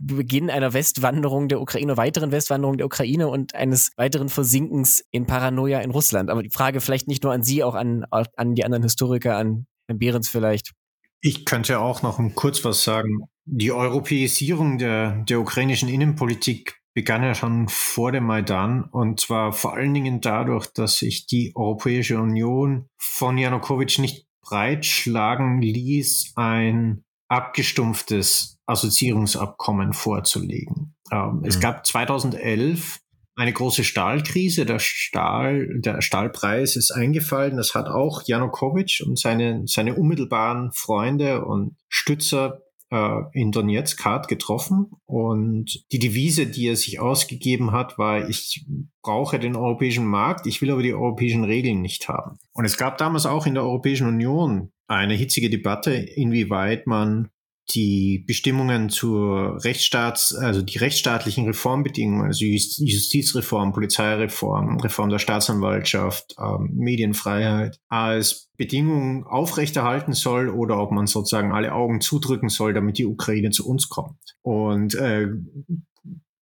Beginn einer Westwanderung der Ukraine, weiteren Westwanderung der Ukraine und eines weiteren Versinkens in Paranoia in Russland. Aber die Frage vielleicht nicht nur an Sie, auch an, an die anderen Historiker, an Herrn Behrens vielleicht.
Ich könnte auch noch kurz was sagen. Die Europäisierung der, der ukrainischen Innenpolitik begann ja schon vor dem Maidan und zwar vor allen Dingen dadurch, dass sich die Europäische Union von Janukowitsch nicht breitschlagen ließ, ein abgestumpftes Assoziierungsabkommen vorzulegen. Ähm, mhm. Es gab 2011 eine große Stahlkrise. Der Stahl, der Stahlpreis ist eingefallen. Das hat auch Janukowitsch und seine, seine unmittelbaren Freunde und Stützer äh, in Donetsk hart getroffen. Und die Devise, die er sich ausgegeben hat, war, ich brauche den europäischen Markt, ich will aber die europäischen Regeln nicht haben. Und es gab damals auch in der Europäischen Union eine hitzige Debatte, inwieweit man die Bestimmungen zur Rechtsstaats, also die rechtsstaatlichen Reformbedingungen, also Justizreform, Polizeireform, Reform der Staatsanwaltschaft, ähm, Medienfreiheit als Bedingungen aufrechterhalten soll oder ob man sozusagen alle Augen zudrücken soll, damit die Ukraine zu uns kommt. Und äh,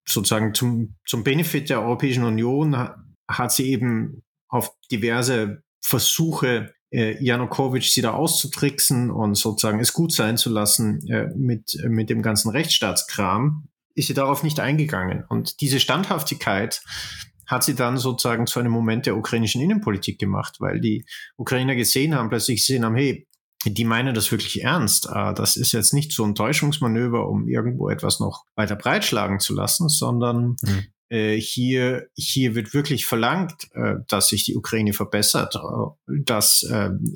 sozusagen zum, zum Benefit der Europäischen Union hat sie eben auf diverse Versuche äh, Janukowitsch sie da auszutricksen und sozusagen es gut sein zu lassen äh, mit, äh, mit dem ganzen Rechtsstaatskram, ist sie darauf nicht eingegangen. Und diese Standhaftigkeit hat sie dann sozusagen zu einem Moment der ukrainischen Innenpolitik gemacht, weil die Ukrainer gesehen haben, plötzlich gesehen haben, hey, die meinen das wirklich ernst. Äh, das ist jetzt nicht so ein Täuschungsmanöver, um irgendwo etwas noch weiter breitschlagen zu lassen, sondern mhm. Hier, hier wird wirklich verlangt, äh, dass sich die Ukraine verbessert, dass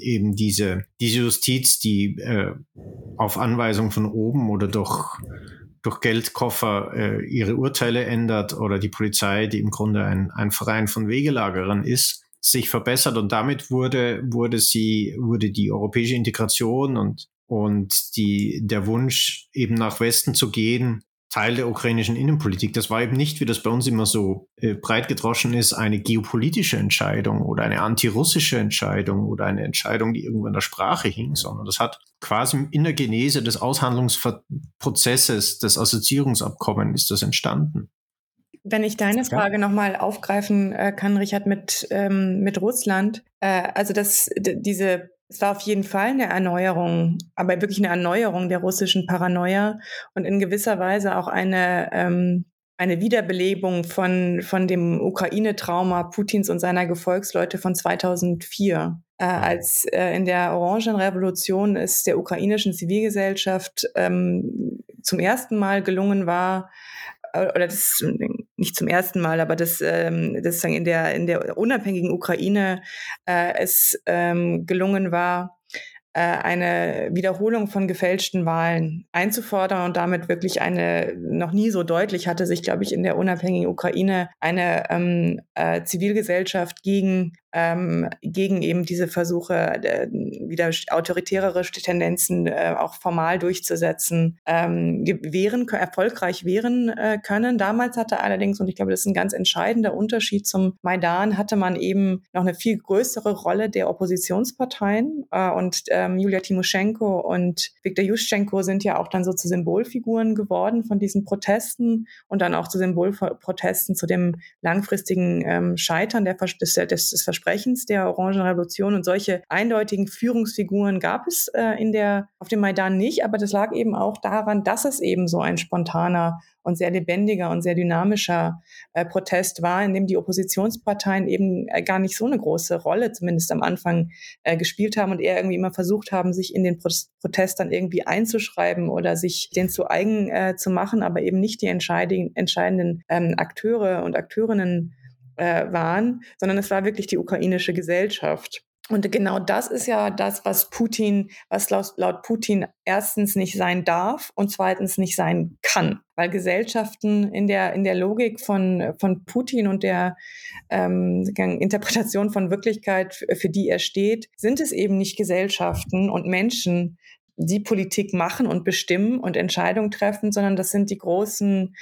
eben diese, diese Justiz, die auf Anweisung von oben oder durch durch Geldkoffer ihre Urteile ändert oder die Polizei, die im Grunde ein, ein Verein von Wegelagerern ist, sich verbessert. Und damit wurde, wurde sie, wurde die europäische Integration und, und die, der Wunsch, eben nach Westen zu gehen, Teil der ukrainischen Innenpolitik. Das war eben nicht, wie das bei uns immer so äh, breit gedroschen ist, eine geopolitische Entscheidung oder eine antirussische Entscheidung oder eine Entscheidung, die irgendwo in der Sprache hing, sondern das hat quasi in der Genese des Aushandlungsprozesses des Assoziierungsabkommens ist das entstanden.
Wenn ich deine Frage nochmal aufgreifen äh, kann, Richard, mit, ähm, mit Russland, äh, also das, diese, es war auf jeden Fall eine Erneuerung, aber wirklich eine Erneuerung der russischen Paranoia und in gewisser Weise auch eine, ähm, eine Wiederbelebung von, von dem Ukraine-Trauma Putins und seiner Gefolgsleute von 2004. Äh, als äh, in der Orangenrevolution es der ukrainischen Zivilgesellschaft ähm, zum ersten Mal gelungen war, oder das nicht zum ersten Mal, aber das, ähm, das in der in der unabhängigen Ukraine äh, es ähm, gelungen war, äh, eine Wiederholung von gefälschten Wahlen einzufordern und damit wirklich eine, noch nie so deutlich hatte sich, glaube ich, in der unabhängigen Ukraine eine ähm, äh, Zivilgesellschaft gegen ähm, gegen eben diese Versuche, äh, wieder autoritärere Tendenzen äh, auch formal durchzusetzen, ähm, wehren, erfolgreich wehren äh, können. Damals hatte allerdings, und ich glaube, das ist ein ganz entscheidender Unterschied zum Maidan, hatte man eben noch eine viel größere Rolle der Oppositionsparteien. Äh, und ähm, Julia Timoschenko und Viktor Juschenko sind ja auch dann so zu Symbolfiguren geworden von diesen Protesten und dann auch zu Symbolprotesten zu dem langfristigen ähm, Scheitern der, des, des, des Versprechens der Orangenrevolution und solche eindeutigen Führungsfiguren gab es äh, in der, auf dem Maidan nicht, aber das lag eben auch daran, dass es eben so ein spontaner und sehr lebendiger und sehr dynamischer äh, Protest war, in dem die Oppositionsparteien eben äh, gar nicht so eine große Rolle, zumindest am Anfang, äh, gespielt haben und eher irgendwie immer versucht haben, sich in den Protest dann irgendwie einzuschreiben oder sich den zu eigen äh, zu machen, aber eben nicht die entscheidenden ähm, Akteure und Akteurinnen äh, waren, sondern es war wirklich die ukrainische Gesellschaft. Und genau das ist ja das, was Putin, was laut, laut, Putin erstens nicht sein darf und zweitens nicht sein kann. Weil Gesellschaften in der, in der Logik von, von Putin und der ähm, Interpretation von Wirklichkeit, für die er steht, sind es eben nicht Gesellschaften und Menschen, die Politik machen und bestimmen und Entscheidungen treffen, sondern das sind die großen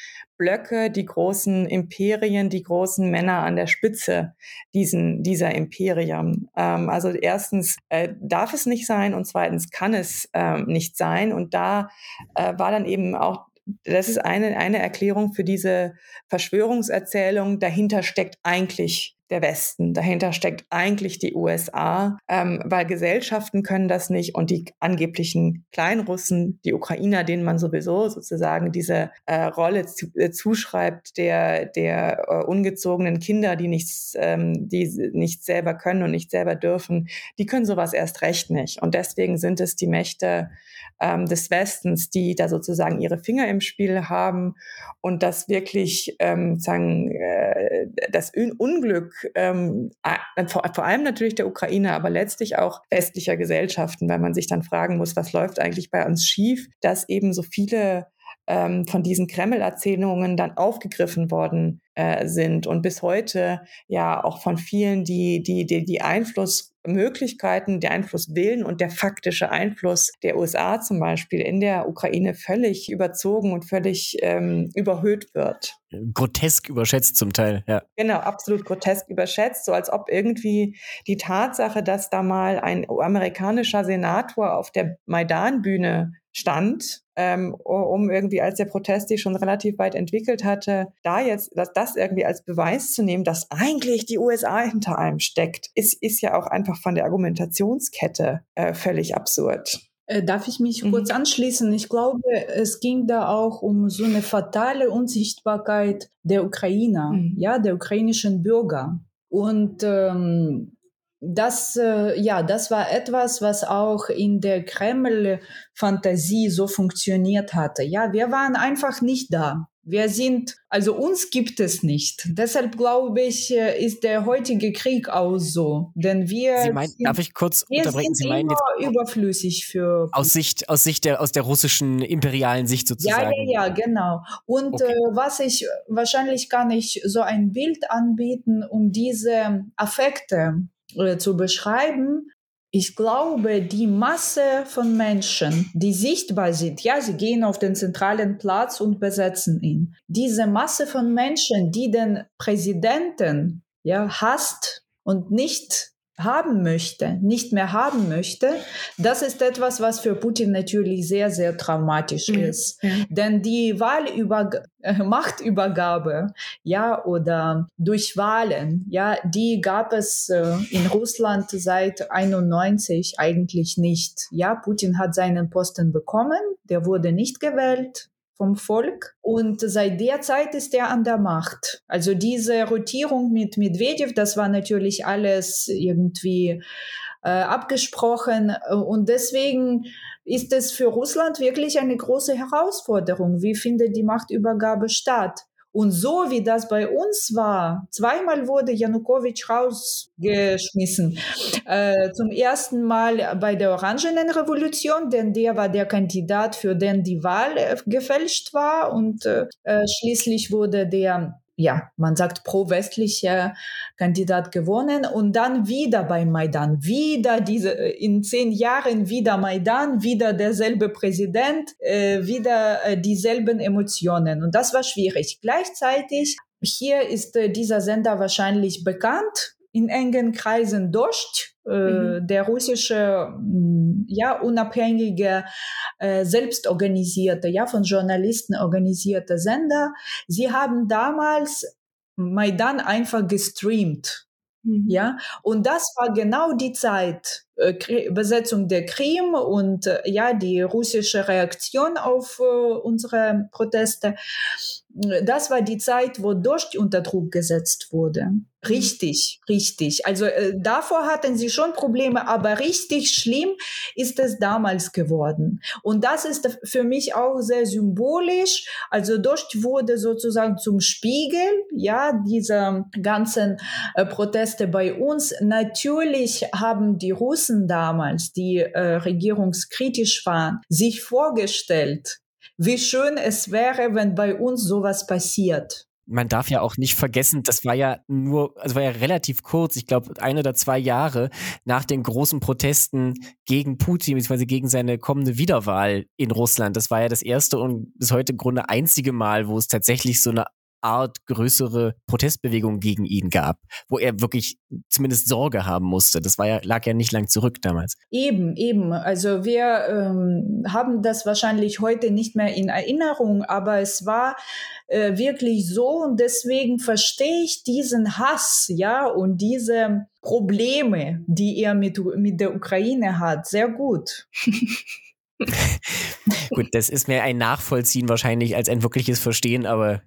Blöcke, die großen Imperien, die großen Männer an der Spitze diesen, dieser Imperien. Ähm, also erstens äh, darf es nicht sein und zweitens kann es ähm, nicht sein. Und da äh, war dann eben auch das ist eine, eine Erklärung für diese Verschwörungserzählung. Dahinter steckt eigentlich der Westen. Dahinter steckt eigentlich die USA, ähm, weil Gesellschaften können das nicht und die angeblichen Kleinrussen, die Ukrainer, denen man sowieso sozusagen diese äh, Rolle zu, äh, zuschreibt, der, der äh, ungezogenen Kinder, die nichts, ähm, die nichts selber können und nicht selber dürfen, die können sowas erst recht nicht. Und deswegen sind es die Mächte ähm, des Westens, die da sozusagen ihre Finger im Spiel haben und das wirklich ähm, sagen, äh, das Unglück ähm, vor, vor allem natürlich der Ukraine, aber letztlich auch westlicher Gesellschaften, weil man sich dann fragen muss, was läuft eigentlich bei uns schief, dass eben so viele ähm, von diesen Kreml-Erzählungen dann aufgegriffen worden äh, sind und bis heute ja auch von vielen, die die die, die Einflussmöglichkeiten, der Einflusswillen und der faktische Einfluss der USA zum Beispiel in der Ukraine völlig überzogen und völlig ähm, überhöht wird.
Grotesk überschätzt zum Teil, ja.
Genau, absolut grotesk überschätzt, so als ob irgendwie die Tatsache, dass da mal ein amerikanischer Senator auf der Maidan-Bühne stand, ähm, um irgendwie, als der Protest sich schon relativ weit entwickelt hatte, da jetzt das, das irgendwie als Beweis zu nehmen, dass eigentlich die USA hinter allem steckt, ist, ist ja auch einfach von der Argumentationskette äh, völlig absurd.
Äh, darf ich mich mhm. kurz anschließen? Ich glaube, es ging da auch um so eine fatale Unsichtbarkeit der Ukrainer, mhm. ja, der ukrainischen Bürger. Und ähm, das, äh, ja, das war etwas, was auch in der Kreml-Fantasie so funktioniert hatte. Ja, wir waren einfach nicht da. Wir sind, also uns gibt es nicht. Deshalb glaube ich, äh, ist der heutige Krieg auch so. Denn wir.
Sie meinen, darf ich kurz
unterbrechen?
Sie
meinen jetzt überflüssig für.
Aus Sicht, aus Sicht der, aus der russischen imperialen Sicht sozusagen.
Ja, ja, ja, genau. Und okay. äh, was ich, wahrscheinlich kann ich so ein Bild anbieten, um diese Affekte äh, zu beschreiben, ich glaube, die Masse von Menschen, die sichtbar sind, ja, sie gehen auf den zentralen Platz und besetzen ihn. Diese Masse von Menschen, die den Präsidenten, ja, hasst und nicht haben möchte, nicht mehr haben möchte, das ist etwas, was für Putin natürlich sehr, sehr traumatisch mhm. ist. Mhm. Denn die Wahlüber äh, Machtübergabe, ja, oder durch Wahlen, ja, die gab es äh, in Russland seit 91 eigentlich nicht. Ja, Putin hat seinen Posten bekommen, der wurde nicht gewählt, vom Volk. Und seit der Zeit ist er an der Macht. Also diese Rotierung mit Medvedev, das war natürlich alles irgendwie äh, abgesprochen. Und deswegen ist es für Russland wirklich eine große Herausforderung. Wie findet die Machtübergabe statt? Und so wie das bei uns war, zweimal wurde Janukowitsch rausgeschmissen. Äh, zum ersten Mal bei der Orangenen Revolution, denn der war der Kandidat, für den die Wahl äh, gefälscht war. Und äh, schließlich wurde der ja, man sagt pro-westlicher Kandidat gewonnen und dann wieder bei Maidan, wieder diese, in zehn Jahren wieder Maidan, wieder derselbe Präsident, äh, wieder äh, dieselben Emotionen und das war schwierig. Gleichzeitig hier ist äh, dieser Sender wahrscheinlich bekannt in engen Kreisen Dost, äh, mhm. der russische, mm, ja, unabhängige, äh, selbstorganisierte, ja, von Journalisten organisierte Sender. Sie haben damals Maidan einfach gestreamt. Mhm. Ja, und das war genau die Zeit, äh, Besetzung der Krim und äh, ja, die russische Reaktion auf äh, unsere Proteste das war die Zeit, wo Dost unter Druck gesetzt wurde. Richtig, richtig. Also äh, davor hatten sie schon Probleme, aber richtig schlimm ist es damals geworden. Und das ist für mich auch sehr symbolisch. Also Dost wurde sozusagen zum Spiegel, ja, dieser ganzen äh, Proteste bei uns. Natürlich haben die Russen damals, die äh, regierungskritisch waren, sich vorgestellt, wie schön es wäre, wenn bei uns sowas passiert.
Man darf ja auch nicht vergessen, das war ja nur, also war ja relativ kurz, ich glaube ein oder zwei Jahre nach den großen Protesten gegen Putin, beziehungsweise gegen seine kommende Wiederwahl in Russland. Das war ja das erste und bis heute im Grunde einzige Mal, wo es tatsächlich so eine Art größere Protestbewegung gegen ihn gab, wo er wirklich zumindest Sorge haben musste. Das war ja, lag ja nicht lang zurück damals.
Eben, eben. Also wir ähm, haben das wahrscheinlich heute nicht mehr in Erinnerung, aber es war äh, wirklich so und deswegen verstehe ich diesen Hass, ja, und diese Probleme, die er mit, mit der Ukraine hat, sehr gut. [LAUGHS]
Gut, das ist mehr ein Nachvollziehen wahrscheinlich als ein wirkliches Verstehen, aber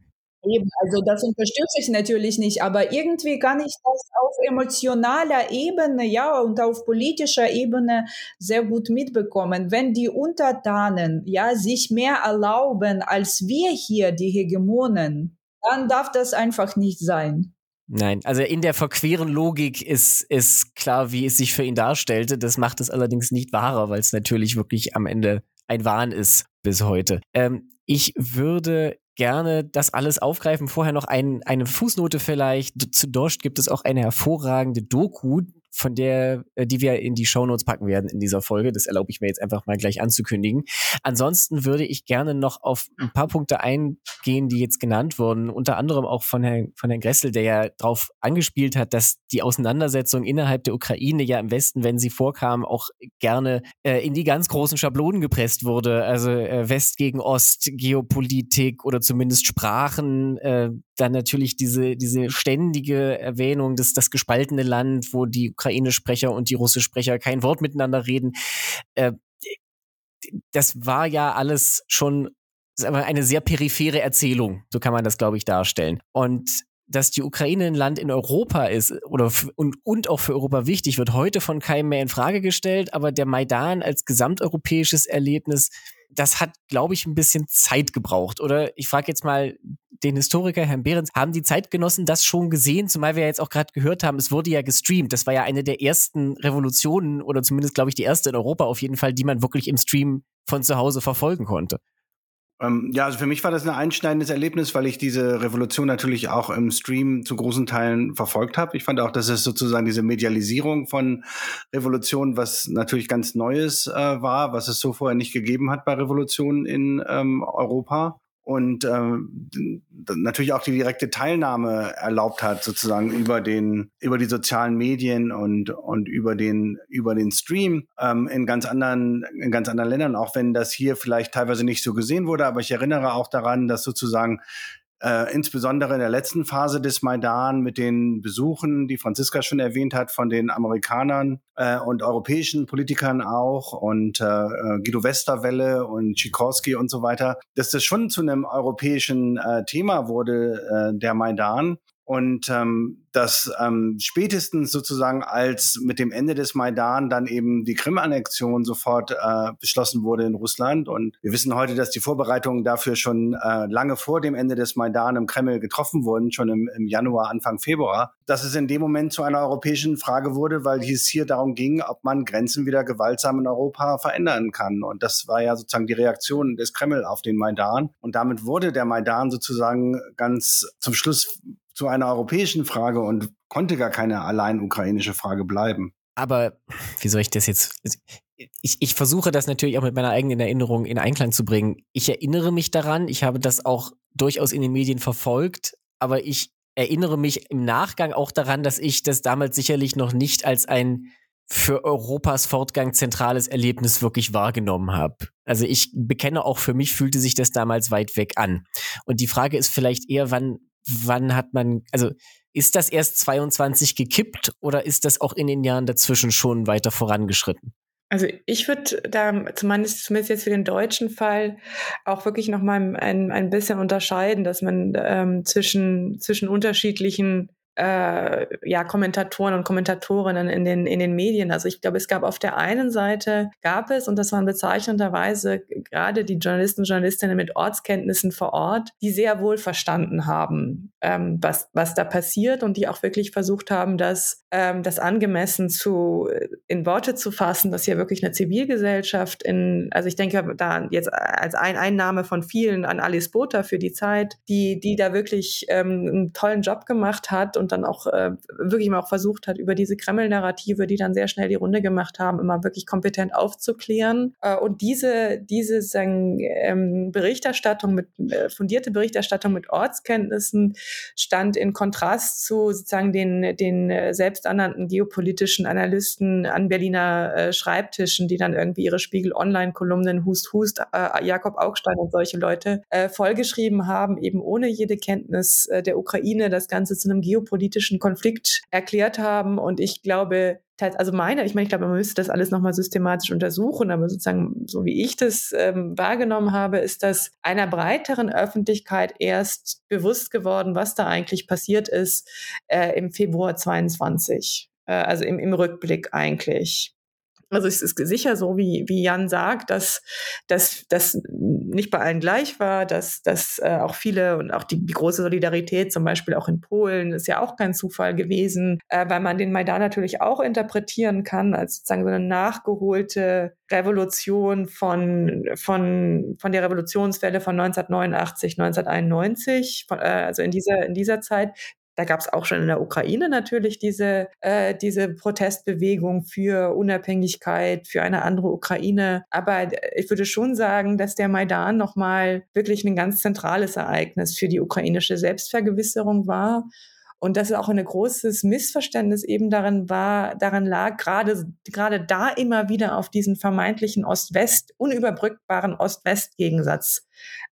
Eben, also das unterstütze ich natürlich nicht, aber irgendwie kann ich das auf emotionaler Ebene, ja, und auf politischer Ebene sehr gut mitbekommen. Wenn die Untertanen, ja, sich mehr erlauben als wir hier, die Hegemonen, dann darf das einfach nicht sein.
Nein, also in der verqueren Logik ist, ist klar, wie es sich für ihn darstellte. Das macht es allerdings nicht wahrer, weil es natürlich wirklich am Ende ein Wahn ist bis heute. Ähm, ich würde gerne das alles aufgreifen. Vorher noch ein, eine Fußnote vielleicht. Zu Dost gibt es auch eine hervorragende Doku, von der, äh, die wir in die Shownotes packen werden in dieser Folge. Das erlaube ich mir jetzt einfach mal gleich anzukündigen. Ansonsten würde ich gerne noch auf ein paar Punkte eingehen, die jetzt genannt wurden. Unter anderem auch von Herrn, von Herrn Gressel, der ja darauf angespielt hat, dass die Auseinandersetzung innerhalb der Ukraine ja im Westen, wenn sie vorkam, auch gerne äh, in die ganz großen Schablonen gepresst wurde. Also äh, West gegen Ost, Geopolitik oder zumindest Sprachen, äh, dann natürlich diese, diese ständige Erwähnung des das gespaltene Land, wo die Ukraine-Sprecher und die Russisch-Sprecher kein Wort miteinander reden. Äh, das war ja alles schon eine sehr periphere Erzählung, so kann man das, glaube ich, darstellen. Und dass die Ukraine ein Land in Europa ist oder und, und auch für Europa wichtig, wird heute von keinem mehr in Frage gestellt. Aber der Maidan als gesamteuropäisches Erlebnis, das hat, glaube ich, ein bisschen Zeit gebraucht. Oder ich frage jetzt mal den Historiker Herrn Behrens, haben die Zeitgenossen das schon gesehen? Zumal wir ja jetzt auch gerade gehört haben, es wurde ja gestreamt. Das war ja eine der ersten Revolutionen oder zumindest, glaube ich, die erste in Europa auf jeden Fall, die man wirklich im Stream von zu Hause verfolgen konnte.
Ähm, ja, also für mich war das ein einschneidendes Erlebnis, weil ich diese Revolution natürlich auch im Stream zu großen Teilen verfolgt habe. Ich fand auch, dass es sozusagen diese Medialisierung von Revolution, was natürlich ganz Neues äh, war, was es so vorher nicht gegeben hat bei Revolutionen in ähm, Europa und äh, natürlich auch die direkte Teilnahme erlaubt hat sozusagen über den über die sozialen Medien und und über den über den Stream ähm, in ganz anderen in ganz anderen Ländern. Auch wenn das hier vielleicht teilweise nicht so gesehen wurde aber ich erinnere auch daran dass sozusagen äh, insbesondere in der letzten Phase des Maidan mit den Besuchen, die Franziska schon erwähnt hat, von den Amerikanern äh, und europäischen Politikern auch und äh, äh Guido Westerwelle und Tschikorski und so weiter, dass das schon zu einem europäischen äh, Thema wurde, äh, der Maidan. Und ähm, dass ähm, spätestens sozusagen als mit dem Ende des Maidan dann eben die Krim-Annexion sofort äh, beschlossen wurde in Russland. Und wir wissen heute, dass die Vorbereitungen dafür schon äh, lange vor dem Ende des Maidan im Kreml getroffen wurden, schon im, im Januar, Anfang Februar, dass es in dem Moment zu einer europäischen Frage wurde, weil es hier darum ging, ob man Grenzen wieder gewaltsam in Europa verändern kann. Und das war ja sozusagen die Reaktion des Kreml auf den Maidan. Und damit wurde der Maidan sozusagen ganz zum Schluss zu einer europäischen Frage und konnte gar keine allein ukrainische Frage bleiben.
Aber wie soll ich das jetzt? Ich, ich versuche das natürlich auch mit meiner eigenen Erinnerung in Einklang zu bringen. Ich erinnere mich daran, ich habe das auch durchaus in den Medien verfolgt, aber ich erinnere mich im Nachgang auch daran, dass ich das damals sicherlich noch nicht als ein für Europas Fortgang zentrales Erlebnis wirklich wahrgenommen habe. Also ich bekenne auch für mich fühlte sich das damals weit weg an. Und die Frage ist vielleicht eher, wann wann hat man, also ist das erst 22 gekippt oder ist das auch in den Jahren dazwischen schon weiter vorangeschritten?
Also ich würde da zumindest, zumindest jetzt für den deutschen Fall auch wirklich nochmal ein, ein bisschen unterscheiden, dass man ähm, zwischen, zwischen unterschiedlichen äh, ja, Kommentatoren und Kommentatorinnen in den, in den Medien. Also ich glaube, es gab auf der einen Seite, gab es, und das waren bezeichnenderweise gerade die Journalisten und Journalistinnen mit Ortskenntnissen vor Ort, die sehr wohl verstanden haben, ähm, was, was da passiert und die auch wirklich versucht haben, das, ähm, das angemessen zu, in Worte zu fassen, dass hier wirklich eine Zivilgesellschaft in, also ich denke da jetzt als ein Einnahme von vielen an Alice Botha für die Zeit, die, die da wirklich ähm, einen tollen Job gemacht hat und und dann auch äh, wirklich mal auch versucht hat, über diese Kreml-Narrative, die dann sehr schnell die Runde gemacht haben, immer wirklich kompetent aufzuklären. Äh, und diese, diese sagen, ähm, Berichterstattung mit, äh, fundierte Berichterstattung mit Ortskenntnissen stand in Kontrast zu sozusagen den, den äh, selbsternannten geopolitischen Analysten an Berliner äh, Schreibtischen, die dann irgendwie ihre Spiegel-Online-Kolumnen Hust Hust, äh, Jakob Augstein und solche Leute vollgeschrieben haben, eben ohne jede Kenntnis der Ukraine, das Ganze zu einem geopolitischen politischen Konflikt erklärt haben. Und ich glaube, also meine, ich meine, ich glaube, man müsste das alles nochmal systematisch untersuchen, aber sozusagen, so wie ich das ähm, wahrgenommen habe, ist das einer breiteren Öffentlichkeit erst bewusst geworden, was da eigentlich passiert ist äh, im Februar 22. Äh, also im, im Rückblick eigentlich. Also es ist sicher so, wie, wie Jan sagt, dass das nicht bei allen gleich war, dass, dass äh, auch viele und auch die, die, große Solidarität zum Beispiel auch in Polen ist ja auch kein Zufall gewesen, äh, weil man den Maidan natürlich auch interpretieren kann als sozusagen so eine nachgeholte Revolution von, von, von der Revolutionswelle von 1989, 1991, von, äh, also in dieser, in dieser Zeit, da gab es auch schon in der Ukraine natürlich diese, äh, diese Protestbewegung für Unabhängigkeit, für eine andere Ukraine. Aber ich würde schon sagen, dass der Maidan nochmal wirklich ein ganz zentrales Ereignis für die ukrainische Selbstvergewisserung war und dass auch ein großes Missverständnis eben darin war, daran lag, gerade, gerade da immer wieder auf diesen vermeintlichen Ost-West, unüberbrückbaren Ost-West-Gegensatz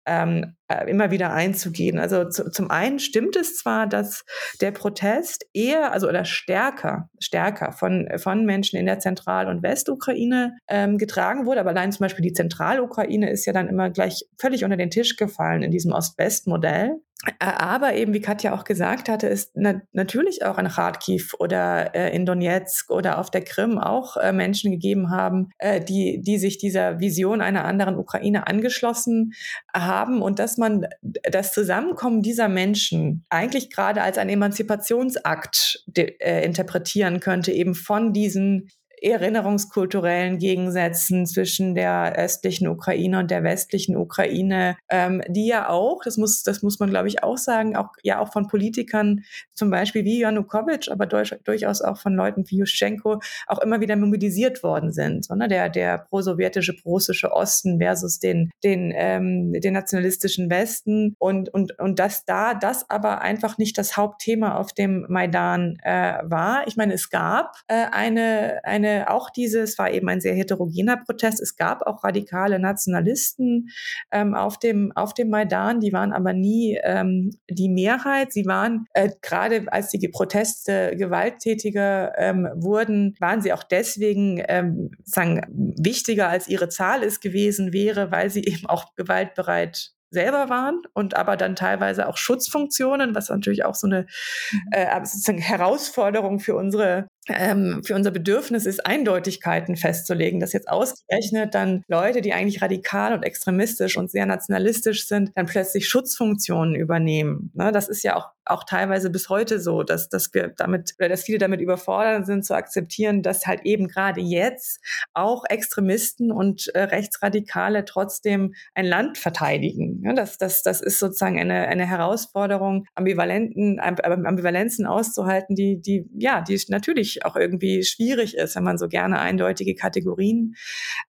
ähm, äh, immer wieder einzugehen. Also zu, zum einen stimmt es zwar, dass der Protest eher, also oder stärker, stärker von, von Menschen in der Zentral- und Westukraine ähm, getragen wurde, aber allein zum Beispiel die Zentralukraine ist ja dann immer gleich völlig unter den Tisch gefallen in diesem Ost-West-Modell. Aber eben, wie Katja auch gesagt hatte, ist na natürlich auch in Kharkiv oder äh, in Donetsk oder auf der Krim auch äh, Menschen gegeben haben, äh, die, die sich dieser Vision einer anderen Ukraine angeschlossen haben und dass man das Zusammenkommen dieser Menschen eigentlich gerade als ein Emanzipationsakt äh, interpretieren könnte, eben von diesen erinnerungskulturellen Gegensätzen zwischen der östlichen Ukraine und der westlichen Ukraine, ähm, die ja auch, das muss, das muss man glaube ich auch sagen, auch ja auch von Politikern, zum Beispiel wie Janukowitsch, aber durch, durchaus auch von Leuten wie Juschenko auch immer wieder mobilisiert worden sind. So, ne? Der, der pro-sowjetische, pro-russische Osten versus den, den, ähm, den nationalistischen Westen und, und, und dass da das aber einfach nicht das Hauptthema auf dem Maidan äh, war. Ich meine, es gab äh, eine, eine auch dieses war eben ein sehr heterogener Protest. Es gab auch radikale Nationalisten ähm, auf, dem, auf dem Maidan, die waren aber nie ähm, die Mehrheit. Sie waren, äh, gerade als die Proteste gewalttätiger ähm, wurden, waren sie auch deswegen ähm, sagen, wichtiger als ihre Zahl es gewesen wäre, weil sie eben auch gewaltbereit selber waren und aber dann teilweise auch Schutzfunktionen, was natürlich auch so eine mhm. äh, Herausforderung für unsere ähm, für unser Bedürfnis ist, Eindeutigkeiten festzulegen, dass jetzt ausgerechnet dann Leute, die eigentlich radikal und extremistisch und sehr nationalistisch sind, dann plötzlich Schutzfunktionen übernehmen. Ne, das ist ja auch, auch teilweise bis heute so, dass, dass wir damit, oder dass viele damit überfordert sind zu akzeptieren, dass halt eben gerade jetzt auch Extremisten und äh, Rechtsradikale trotzdem ein Land verteidigen. Ja, das, das, das ist sozusagen eine, eine Herausforderung, Ambivalenten, Ambivalenzen auszuhalten, die, die, ja, die natürlich auch irgendwie schwierig ist, wenn man so gerne eindeutige Kategorien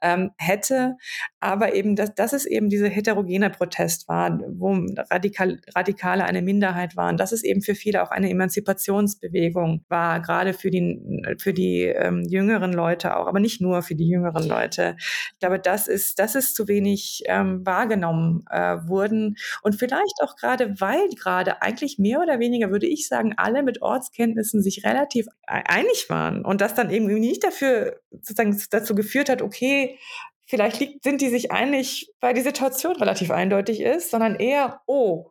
ähm, hätte. Aber eben, dass, dass es eben diese heterogene Protest war, wo Radikal, Radikale eine Minderheit waren, dass es eben für viele auch eine Emanzipationsbewegung war, gerade für die, für die ähm, jüngeren Leute auch, aber nicht nur für die jüngeren Leute. Ich glaube, das ist, das ist zu wenig ähm, wahrgenommen äh, wurden. Und vielleicht auch gerade, weil gerade eigentlich mehr oder weniger, würde ich sagen, alle mit Ortskenntnissen sich relativ einig einig waren und das dann irgendwie nicht dafür sozusagen dazu geführt hat, okay, vielleicht liegt, sind die sich einig, weil die Situation relativ eindeutig ist, sondern eher, oh,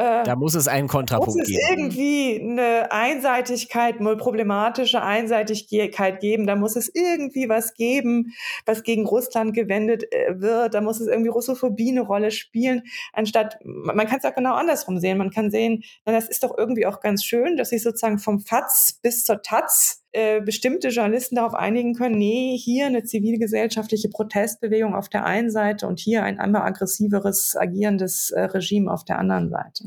äh, da muss es einen Kontrapunkt muss es
geben. irgendwie eine Einseitigkeit, eine problematische Einseitigkeit geben. Da muss es irgendwie was geben, was gegen Russland gewendet äh, wird. Da muss es irgendwie Russophobie eine Rolle spielen. Anstatt, man kann es auch genau andersrum sehen. Man kann sehen, na, das ist doch irgendwie auch ganz schön, dass sich sozusagen vom FATS bis zur TATS äh, bestimmte Journalisten darauf einigen können, nee, hier eine zivilgesellschaftliche Protestbewegung auf der einen Seite und hier ein einmal aggressiveres agierendes äh, Regime auf der anderen Seite.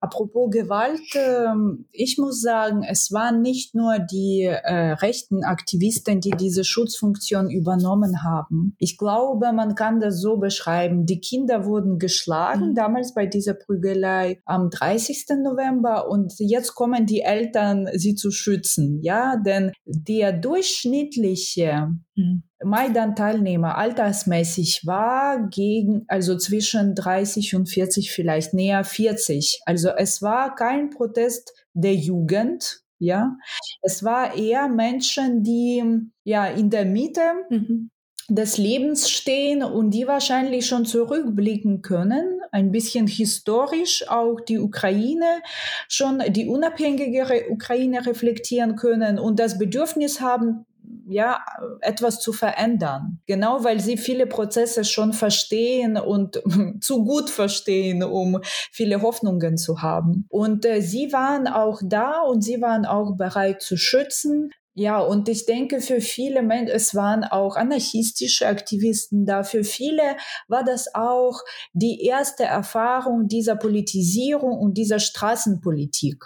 Apropos Gewalt, ähm, ich muss sagen, es waren nicht nur die äh, rechten Aktivisten, die diese Schutzfunktion übernommen haben. Ich glaube, man kann das so beschreiben. Die Kinder wurden geschlagen, mhm. damals bei dieser Prügelei am 30. November und jetzt kommen die Eltern, sie zu schützen. Ja, denn der durchschnittliche mhm. Maidan-Teilnehmer altersmäßig war gegen, also zwischen 30 und 40, vielleicht näher 40. Also es war kein Protest der Jugend, ja. Es war eher Menschen, die ja in der Mitte mhm. des Lebens stehen und die wahrscheinlich schon zurückblicken können, ein bisschen historisch auch die Ukraine schon die unabhängige Ukraine reflektieren können und das Bedürfnis haben, ja, etwas zu verändern. Genau, weil sie viele Prozesse schon verstehen und [LAUGHS] zu gut verstehen, um viele Hoffnungen zu haben. Und äh, sie waren auch da und sie waren auch bereit zu schützen. Ja, und ich denke, für viele Menschen, es waren auch anarchistische Aktivisten da. Für viele war das auch die erste Erfahrung dieser Politisierung und dieser Straßenpolitik.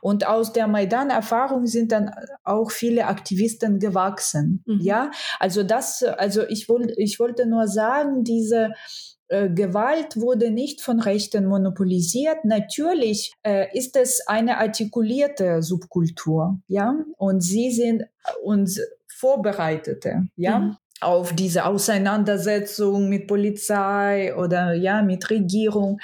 Und aus der Maidan-Erfahrung sind dann auch viele Aktivisten gewachsen. Mhm. Ja, also das, also ich wollte, ich wollte nur sagen, diese äh, Gewalt wurde nicht von Rechten monopolisiert. Natürlich äh, ist es eine artikulierte Subkultur, ja, und sie sind uns Vorbereitete, ja. Mhm auf diese Auseinandersetzung mit Polizei oder ja mit Regierung.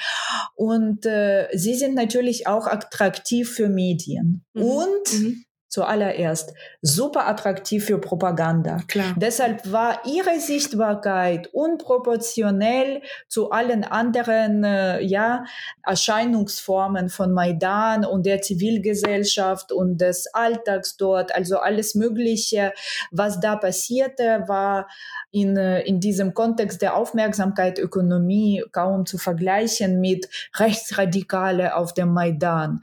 Und äh, sie sind natürlich auch attraktiv für Medien. Mhm. und mhm zuallererst super attraktiv für Propaganda. Klar. Deshalb war ihre Sichtbarkeit unproportionell zu allen anderen äh, ja, Erscheinungsformen von Maidan und der Zivilgesellschaft und des Alltags dort. Also alles Mögliche, was da passierte, war in, äh, in diesem Kontext der Aufmerksamkeit Ökonomie kaum zu vergleichen mit Rechtsradikale auf dem Maidan,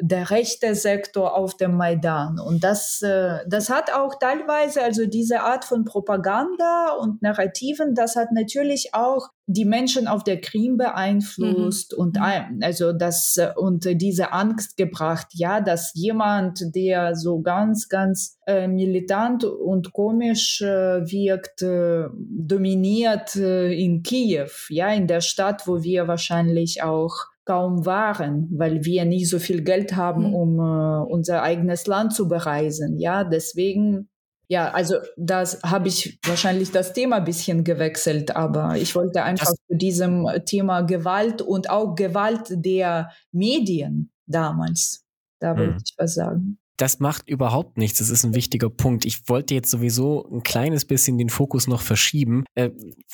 der rechte Sektor auf dem Maidan. Und das, äh, das hat auch teilweise, also diese Art von Propaganda und Narrativen, das hat natürlich auch die Menschen auf der Krim beeinflusst mhm. und mhm. also das äh, und diese Angst gebracht, ja, dass jemand, der so ganz, ganz äh, militant und komisch äh, wirkt, äh, dominiert äh, in Kiew, ja, in der Stadt, wo wir wahrscheinlich auch kaum waren, weil wir nicht so viel Geld haben, mhm. um äh, unser eigenes Land zu bereisen. Ja, deswegen, ja, also das habe ich wahrscheinlich das Thema ein bisschen gewechselt, aber ich wollte einfach das zu diesem Thema Gewalt und auch Gewalt der Medien damals, da wollte mhm. ich was sagen.
Das macht überhaupt nichts. Das ist ein wichtiger Punkt. Ich wollte jetzt sowieso ein kleines bisschen den Fokus noch verschieben. Äh,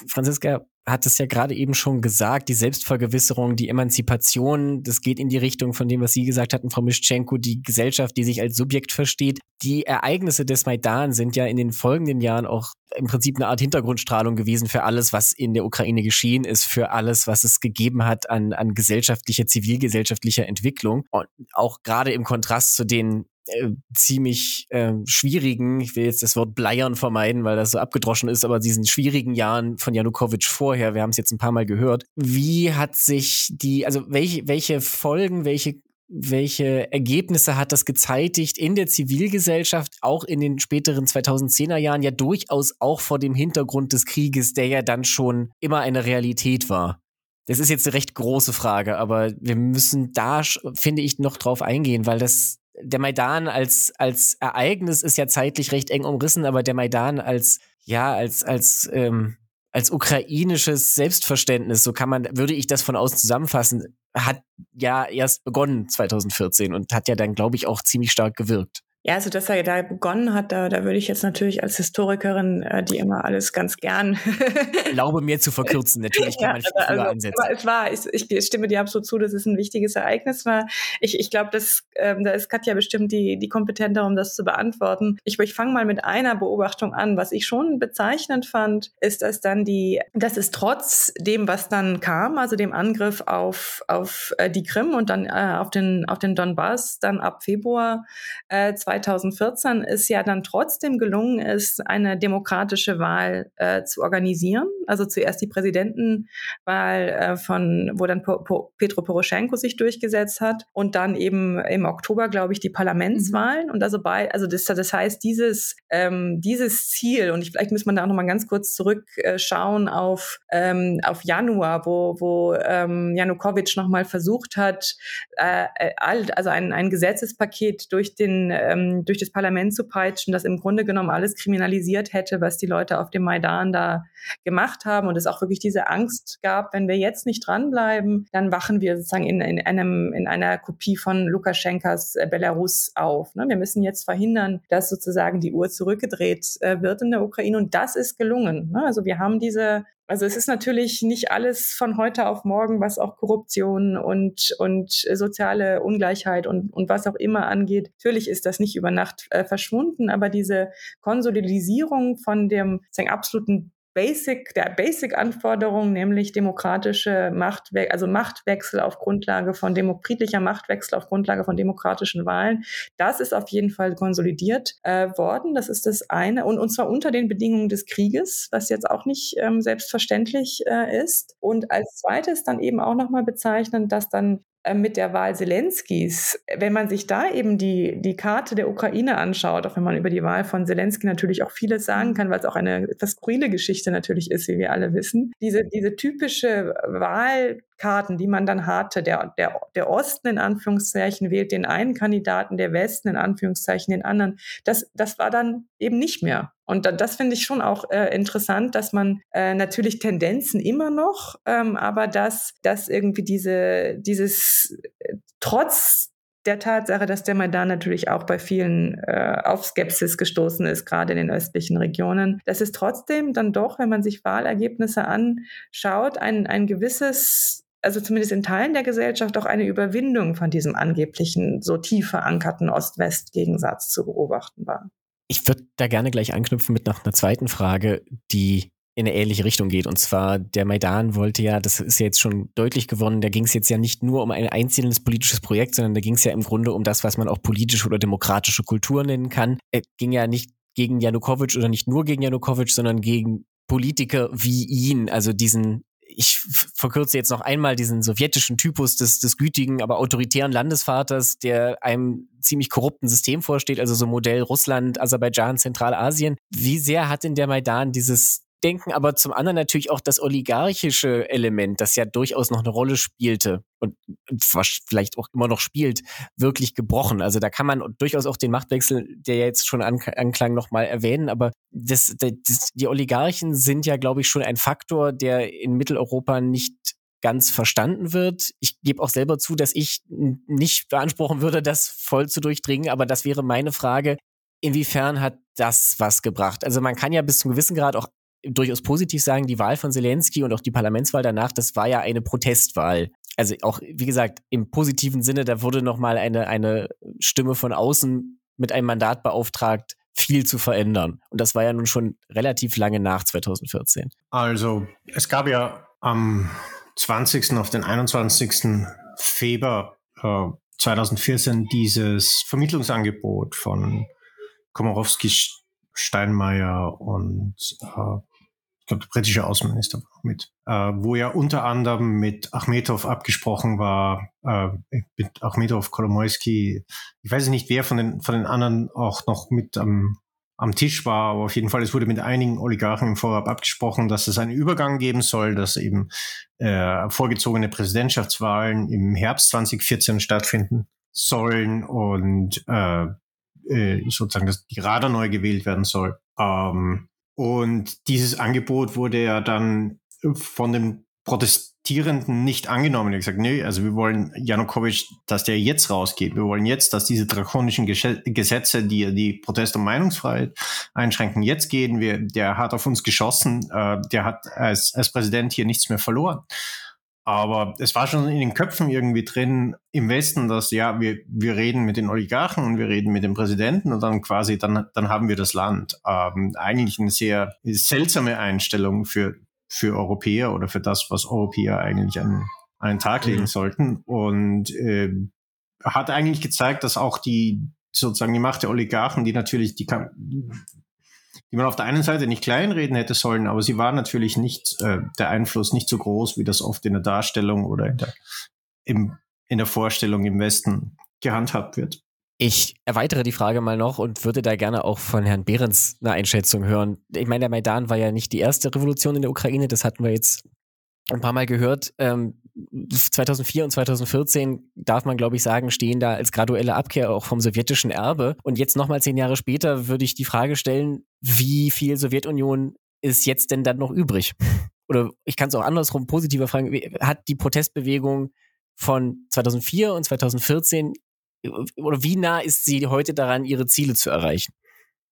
Franziska, hat es ja gerade eben schon gesagt, die Selbstvergewisserung, die Emanzipation, das geht in die Richtung von dem, was Sie gesagt hatten, Frau Mischenko, die Gesellschaft, die sich als Subjekt versteht. Die Ereignisse des Maidan sind ja in den folgenden Jahren auch im Prinzip eine Art Hintergrundstrahlung gewesen für alles, was in der Ukraine geschehen ist, für alles, was es gegeben hat an, an gesellschaftlicher, zivilgesellschaftlicher Entwicklung. Und auch gerade im Kontrast zu den äh, ziemlich äh, schwierigen, ich will jetzt das Wort Bleiern vermeiden, weil das so abgedroschen ist, aber diesen schwierigen Jahren von Janukowitsch vorher, wir haben es jetzt ein paar Mal gehört. Wie hat sich die, also welche, welche Folgen, welche welche Ergebnisse hat das gezeitigt in der Zivilgesellschaft, auch in den späteren 2010er Jahren, ja durchaus auch vor dem Hintergrund des Krieges, der ja dann schon immer eine Realität war? Das ist jetzt eine recht große Frage, aber wir müssen da, finde ich, noch drauf eingehen, weil das der Maidan als, als Ereignis ist ja zeitlich recht eng umrissen, aber der Maidan als, ja, als, als, ähm, als ukrainisches Selbstverständnis, so kann man, würde ich das von außen zusammenfassen, hat ja erst begonnen 2014 und hat ja dann, glaube ich, auch ziemlich stark gewirkt.
Ja, also dass er da begonnen hat, da, da würde ich jetzt natürlich als Historikerin, äh, die immer alles ganz gern.
Erlaube mir zu verkürzen, natürlich [LAUGHS] kann ja, man viel früher also,
ansetzen. Aber es war, ich, ich stimme dir absolut zu, dass es ein wichtiges Ereignis war. Ich, ich glaube, ähm, da ist Katja bestimmt die, die kompetenter, um das zu beantworten. Ich, ich fange mal mit einer Beobachtung an. Was ich schon bezeichnend fand, ist, dass dann die, dass es trotz dem, was dann kam, also dem Angriff auf, auf äh, die Krim und dann äh, auf, den, auf den Donbass, dann ab Februar äh, 2014 es ja dann trotzdem gelungen ist, eine demokratische Wahl äh, zu organisieren. Also zuerst die Präsidentenwahl äh, von, wo dann po po Petro Poroschenko sich durchgesetzt hat und dann eben im Oktober, glaube ich, die Parlamentswahlen. Mhm. Und also bei, also das, das heißt, dieses, ähm, dieses Ziel, und ich, vielleicht muss man da auch nochmal ganz kurz zurückschauen äh, auf, ähm, auf Januar, wo, wo ähm, Janukowitsch nochmal versucht hat, äh, äh also ein, ein Gesetzespaket durch den ähm, ähm, durch das Parlament zu peitschen, das im Grunde genommen alles kriminalisiert hätte, was die Leute auf dem Maidan da gemacht haben und es auch wirklich diese Angst gab, wenn wir jetzt nicht dranbleiben, dann wachen wir sozusagen in, in, einem, in einer Kopie von Lukaschenkas äh, Belarus auf. Ne? Wir müssen jetzt verhindern, dass sozusagen die Uhr zurückgedreht äh, wird in der Ukraine und das ist gelungen. Ne? Also wir haben diese also es ist natürlich nicht alles von heute auf morgen, was auch Korruption und, und soziale Ungleichheit und, und was auch immer angeht. Natürlich ist das nicht über Nacht äh, verschwunden, aber diese Konsolidisierung von dem absoluten Basic, der Basic-Anforderung, nämlich demokratische Machtwechsel, also Machtwechsel auf Grundlage von demo friedlicher Machtwechsel auf Grundlage von demokratischen Wahlen. Das ist auf jeden Fall konsolidiert äh, worden. Das ist das eine. Und, und zwar unter den Bedingungen des Krieges, was jetzt auch nicht ähm, selbstverständlich äh, ist. Und als zweites dann eben auch nochmal bezeichnend, dass dann mit der Wahl Zelenskis, wenn man sich da eben die, die Karte der Ukraine anschaut, auch wenn man über die Wahl von Zelensky natürlich auch vieles sagen kann, weil es auch eine etwas skurrile Geschichte natürlich ist, wie wir alle wissen, diese, diese typische Wahlkarten, die man dann hatte, der, der, der Osten in Anführungszeichen wählt den einen Kandidaten, der Westen in Anführungszeichen den anderen, das, das war dann eben nicht mehr. Und das finde ich schon auch äh, interessant, dass man äh, natürlich Tendenzen immer noch, ähm, aber dass, dass irgendwie diese, dieses äh, trotz der Tatsache, dass der Maidan natürlich auch bei vielen äh, auf Skepsis gestoßen ist, gerade in den östlichen Regionen, dass es trotzdem dann doch, wenn man sich Wahlergebnisse anschaut, ein, ein gewisses also zumindest in Teilen der Gesellschaft auch eine Überwindung von diesem angeblichen so tief verankerten Ost-West-Gegensatz zu beobachten war.
Ich würde da gerne gleich anknüpfen mit noch einer zweiten Frage, die in eine ähnliche Richtung geht. Und zwar, der Maidan wollte ja, das ist ja jetzt schon deutlich geworden, da ging es jetzt ja nicht nur um ein einzelnes politisches Projekt, sondern da ging es ja im Grunde um das, was man auch politische oder demokratische Kultur nennen kann. Es ging ja nicht gegen Janukowitsch oder nicht nur gegen Janukowitsch, sondern gegen Politiker wie ihn, also diesen ich verkürze jetzt noch einmal diesen sowjetischen Typus des, des gütigen, aber autoritären Landesvaters, der einem ziemlich korrupten System vorsteht, also so Modell Russland, Aserbaidschan, Zentralasien. Wie sehr hat denn der Maidan dieses denken, aber zum anderen natürlich auch das oligarchische Element, das ja durchaus noch eine Rolle spielte und vielleicht auch immer noch spielt, wirklich gebrochen. Also da kann man durchaus auch den Machtwechsel, der jetzt schon anklang, nochmal erwähnen, aber das, das, die Oligarchen sind ja, glaube ich, schon ein Faktor, der in Mitteleuropa nicht ganz verstanden wird. Ich gebe auch selber zu, dass ich nicht beanspruchen würde, das voll zu durchdringen, aber das wäre meine Frage. Inwiefern hat das was gebracht? Also man kann ja bis zum gewissen Grad auch durchaus positiv sagen, die Wahl von Zelensky und auch die Parlamentswahl danach, das war ja eine Protestwahl. Also auch, wie gesagt, im positiven Sinne, da wurde nochmal eine, eine Stimme von außen mit einem Mandat beauftragt, viel zu verändern. Und das war ja nun schon relativ lange nach 2014.
Also, es gab ja am 20. auf den 21. Februar äh, 2014 dieses Vermittlungsangebot von Komorowski Steinmeier und äh, glaube, der britische Außenminister war mit, äh, wo ja unter anderem mit Achmedov abgesprochen war, äh, mit Achmedov, Kolomoisky, ich weiß nicht, wer von den, von den anderen auch noch mit am, am Tisch war, aber auf jeden Fall, es wurde mit einigen Oligarchen im Vorab abgesprochen, dass es einen Übergang geben soll, dass eben äh, vorgezogene Präsidentschaftswahlen im Herbst 2014 stattfinden sollen und äh, äh, sozusagen, dass die Rada neu gewählt werden soll. Ähm, und dieses Angebot wurde ja dann von den Protestierenden nicht angenommen. Er gesagt, nee, also wir wollen Janukowitsch, dass der jetzt rausgeht. Wir wollen jetzt, dass diese drakonischen Gesetze, die die Protest- und Meinungsfreiheit einschränken, jetzt gehen. Wir, der hat auf uns geschossen. Äh, der hat als, als Präsident hier nichts mehr verloren. Aber es war schon in den Köpfen irgendwie drin im Westen, dass ja, wir, wir reden mit den Oligarchen und wir reden mit dem Präsidenten und dann quasi, dann, dann haben wir das Land. Ähm, eigentlich eine sehr seltsame Einstellung für, für Europäer oder für das, was Europäer eigentlich an, an den Tag legen mhm. sollten. Und äh, hat eigentlich gezeigt, dass auch die sozusagen die Macht der Oligarchen, die natürlich die die man auf der einen Seite nicht kleinreden hätte sollen, aber sie war natürlich nicht, äh, der Einfluss nicht so groß, wie das oft in der Darstellung oder in der, im, in der Vorstellung im Westen gehandhabt wird.
Ich erweitere die Frage mal noch und würde da gerne auch von Herrn Behrens eine Einschätzung hören. Ich meine, der Maidan war ja nicht die erste Revolution in der Ukraine, das hatten wir jetzt ein paar Mal gehört. Ähm, 2004 und 2014 darf man, glaube ich, sagen, stehen da als graduelle Abkehr auch vom sowjetischen Erbe. Und jetzt nochmal zehn Jahre später würde ich die Frage stellen, wie viel Sowjetunion ist jetzt denn dann noch übrig? [LAUGHS] Oder ich kann es auch andersrum positiver fragen, hat die Protestbewegung von 2004 und 2014 oder wie nah ist sie heute daran, ihre Ziele zu erreichen?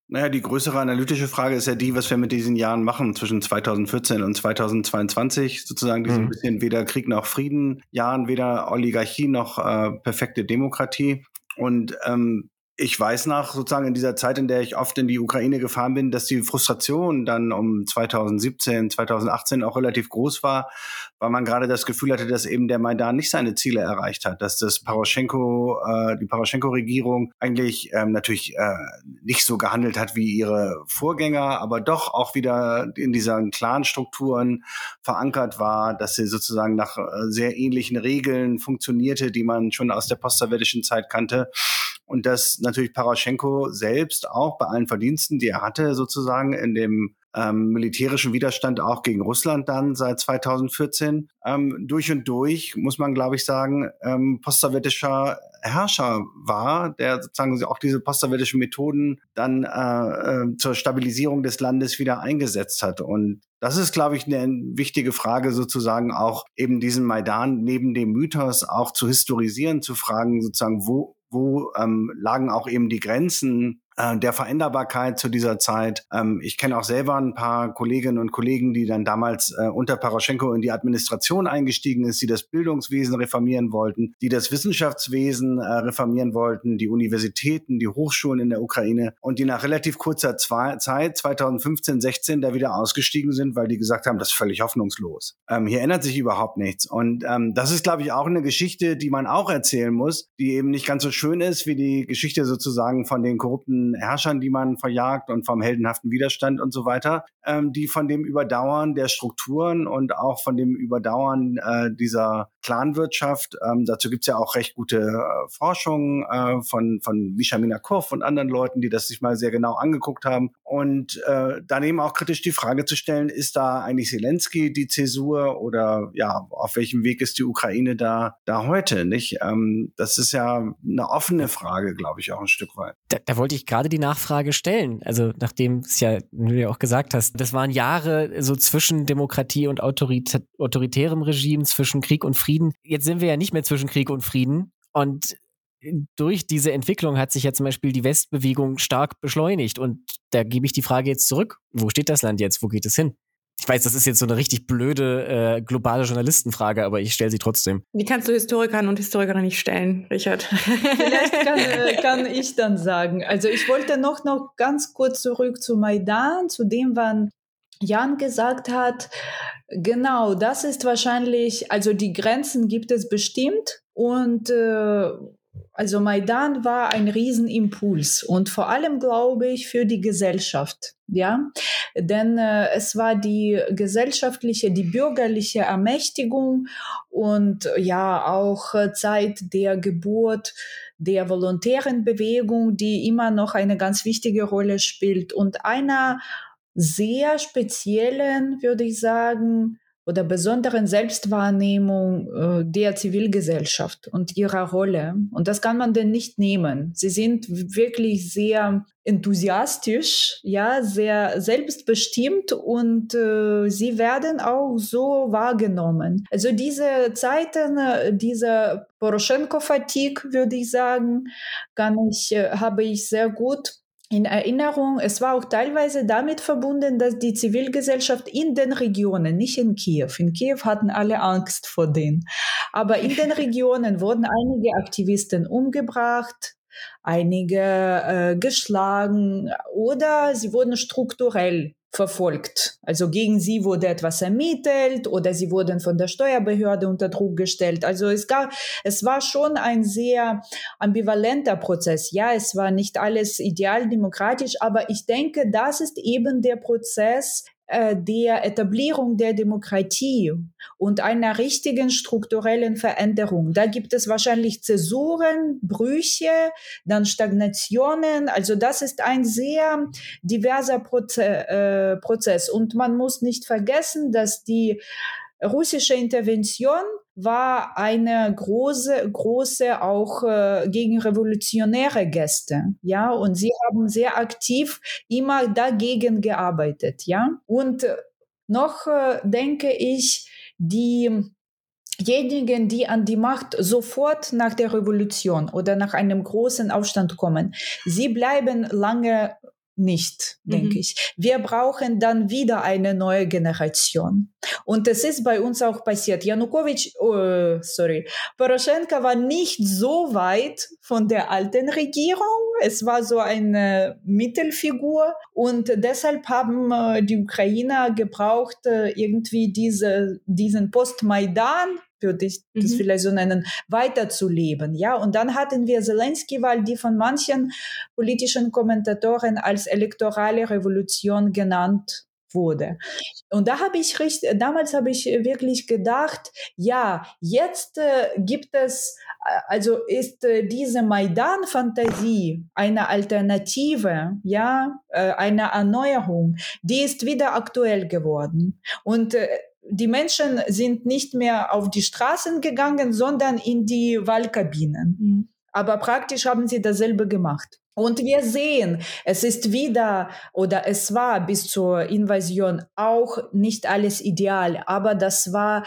Naja, die größere analytische Frage ist ja die, was wir mit diesen Jahren machen zwischen 2014 und 2022. Sozusagen diese mhm. bisschen weder Krieg noch Frieden Jahren, weder Oligarchie noch äh, perfekte Demokratie. Und ähm, ich weiß nach sozusagen in dieser Zeit, in der ich oft in die Ukraine gefahren bin, dass die Frustration dann um 2017, 2018 auch relativ groß war, weil man gerade das Gefühl hatte, dass eben der Maidan nicht seine Ziele erreicht hat, dass das Poroschenko, äh, die Poroschenko-Regierung eigentlich ähm, natürlich äh, nicht so gehandelt hat wie ihre Vorgänger, aber doch auch wieder in diesen Clan-Strukturen verankert war, dass sie sozusagen nach äh, sehr ähnlichen Regeln funktionierte, die man schon aus der postsowjetischen Zeit kannte und dass natürlich Paraschenko selbst auch bei allen Verdiensten, die er hatte, sozusagen in dem ähm, militärischen Widerstand auch gegen Russland dann seit 2014 ähm, durch und durch, muss man glaube ich sagen, ähm, postsowjetischer Herrscher war, der sozusagen auch diese postsowjetischen Methoden dann äh, äh, zur Stabilisierung des Landes wieder eingesetzt hat. Und das ist, glaube ich, eine wichtige Frage, sozusagen auch eben diesen Maidan neben dem Mythos auch zu historisieren, zu fragen, sozusagen, wo, wo ähm, lagen auch eben die Grenzen der Veränderbarkeit zu dieser Zeit. Ähm, ich kenne auch selber ein paar Kolleginnen und Kollegen, die dann damals äh, unter Paraschenko in die Administration eingestiegen ist, die das Bildungswesen reformieren wollten, die das Wissenschaftswesen äh, reformieren wollten, die Universitäten, die Hochschulen in der Ukraine und die nach relativ kurzer Zeit, 2015, 16, da wieder ausgestiegen sind, weil die gesagt haben, das ist völlig hoffnungslos. Ähm, hier ändert sich überhaupt nichts. Und ähm, das ist, glaube ich, auch eine Geschichte, die man auch erzählen muss, die eben nicht ganz so schön ist wie die Geschichte sozusagen von den korrupten Herrschern, die man verjagt und vom heldenhaften Widerstand und so weiter, ähm, die von dem Überdauern der Strukturen und auch von dem Überdauern äh, dieser Clanwirtschaft, ähm, dazu gibt's ja auch recht gute äh, Forschung äh, von, von Misha Minakov und anderen Leuten, die das sich mal sehr genau angeguckt haben. Und äh, daneben auch kritisch die Frage zu stellen, ist da eigentlich Zelensky die Zäsur oder ja, auf welchem Weg ist die Ukraine da, da heute, nicht? Ähm, das ist ja eine offene Frage, glaube ich, auch ein Stück weit.
Da, da wollte ich gerade gerade die Nachfrage stellen. Also nachdem es ja, du ja auch gesagt hast, das waren Jahre so zwischen Demokratie und Autorit autoritärem Regime, zwischen Krieg und Frieden. Jetzt sind wir ja nicht mehr zwischen Krieg und Frieden. Und durch diese Entwicklung hat sich ja zum Beispiel die Westbewegung stark beschleunigt. Und da gebe ich die Frage jetzt zurück. Wo steht das Land jetzt? Wo geht es hin? Ich weiß, das ist jetzt so eine richtig blöde äh, globale Journalistenfrage, aber ich stelle sie trotzdem.
Die kannst du Historikern und Historikerinnen nicht stellen, Richard.
Vielleicht [LAUGHS] kann, äh, kann ich dann sagen. Also ich wollte noch, noch ganz kurz zurück zu Maidan, zu dem, wann Jan gesagt hat, genau, das ist wahrscheinlich, also die Grenzen gibt es bestimmt und äh, also Maidan war ein Riesenimpuls und vor allem glaube ich für die Gesellschaft, ja, denn äh, es war die gesellschaftliche, die bürgerliche Ermächtigung und ja auch Zeit der Geburt der volontären Bewegung, die immer noch eine ganz wichtige Rolle spielt. Und einer sehr speziellen, würde ich sagen, oder besonderen Selbstwahrnehmung äh, der Zivilgesellschaft und ihrer Rolle. Und das kann man denn nicht nehmen. Sie sind wirklich sehr enthusiastisch, ja, sehr selbstbestimmt und äh, sie werden auch so wahrgenommen. Also diese Zeiten, äh, diese Poroschenko-Fatigue, würde ich sagen, kann ich, äh, habe ich sehr gut in Erinnerung, es war auch teilweise damit verbunden, dass die Zivilgesellschaft in den Regionen, nicht in Kiew, in Kiew hatten alle Angst vor denen, aber in den [LAUGHS] Regionen wurden einige Aktivisten umgebracht, einige äh, geschlagen oder sie wurden strukturell verfolgt. Also gegen sie wurde etwas ermittelt oder sie wurden von der Steuerbehörde unter Druck gestellt. Also es gab, es war schon ein sehr ambivalenter Prozess. Ja, es war nicht alles ideal demokratisch, aber ich denke, das ist eben der Prozess, der Etablierung der Demokratie und einer richtigen strukturellen Veränderung. Da gibt es wahrscheinlich Zäsuren, Brüche, dann Stagnationen. Also das ist ein sehr diverser Proze äh, Prozess. Und man muss nicht vergessen, dass die russische Intervention war eine große, große auch äh, gegen revolutionäre Gäste, ja, und sie haben sehr aktiv immer dagegen gearbeitet, ja. Und noch äh, denke ich, diejenigen, die an die Macht sofort nach der Revolution oder nach einem großen Aufstand kommen, sie bleiben lange nicht, denke mhm. ich. Wir brauchen dann wieder eine neue Generation. Und es ist bei uns auch passiert. Janukowitsch, oh, sorry, Poroschenka war nicht so weit von der alten Regierung. Es war so eine Mittelfigur und deshalb haben äh, die Ukrainer gebraucht äh, irgendwie diese, diesen Post-Maidan würde ich das mhm. vielleicht so nennen, weiterzuleben. Ja, und dann hatten wir Zelensky-Wahl, die von manchen politischen Kommentatoren als elektorale Revolution genannt wurde. Und da habe ich richtig, damals habe ich wirklich gedacht, ja, jetzt äh, gibt es, äh, also ist äh, diese Maidan-Fantasie eine Alternative, ja, äh, eine Erneuerung, die ist wieder aktuell geworden. Und äh, die Menschen sind nicht mehr auf die Straßen gegangen, sondern in die Wahlkabinen. Mhm. Aber praktisch haben sie dasselbe gemacht. Und wir sehen, es ist wieder oder es war bis zur Invasion auch nicht alles ideal, aber das war,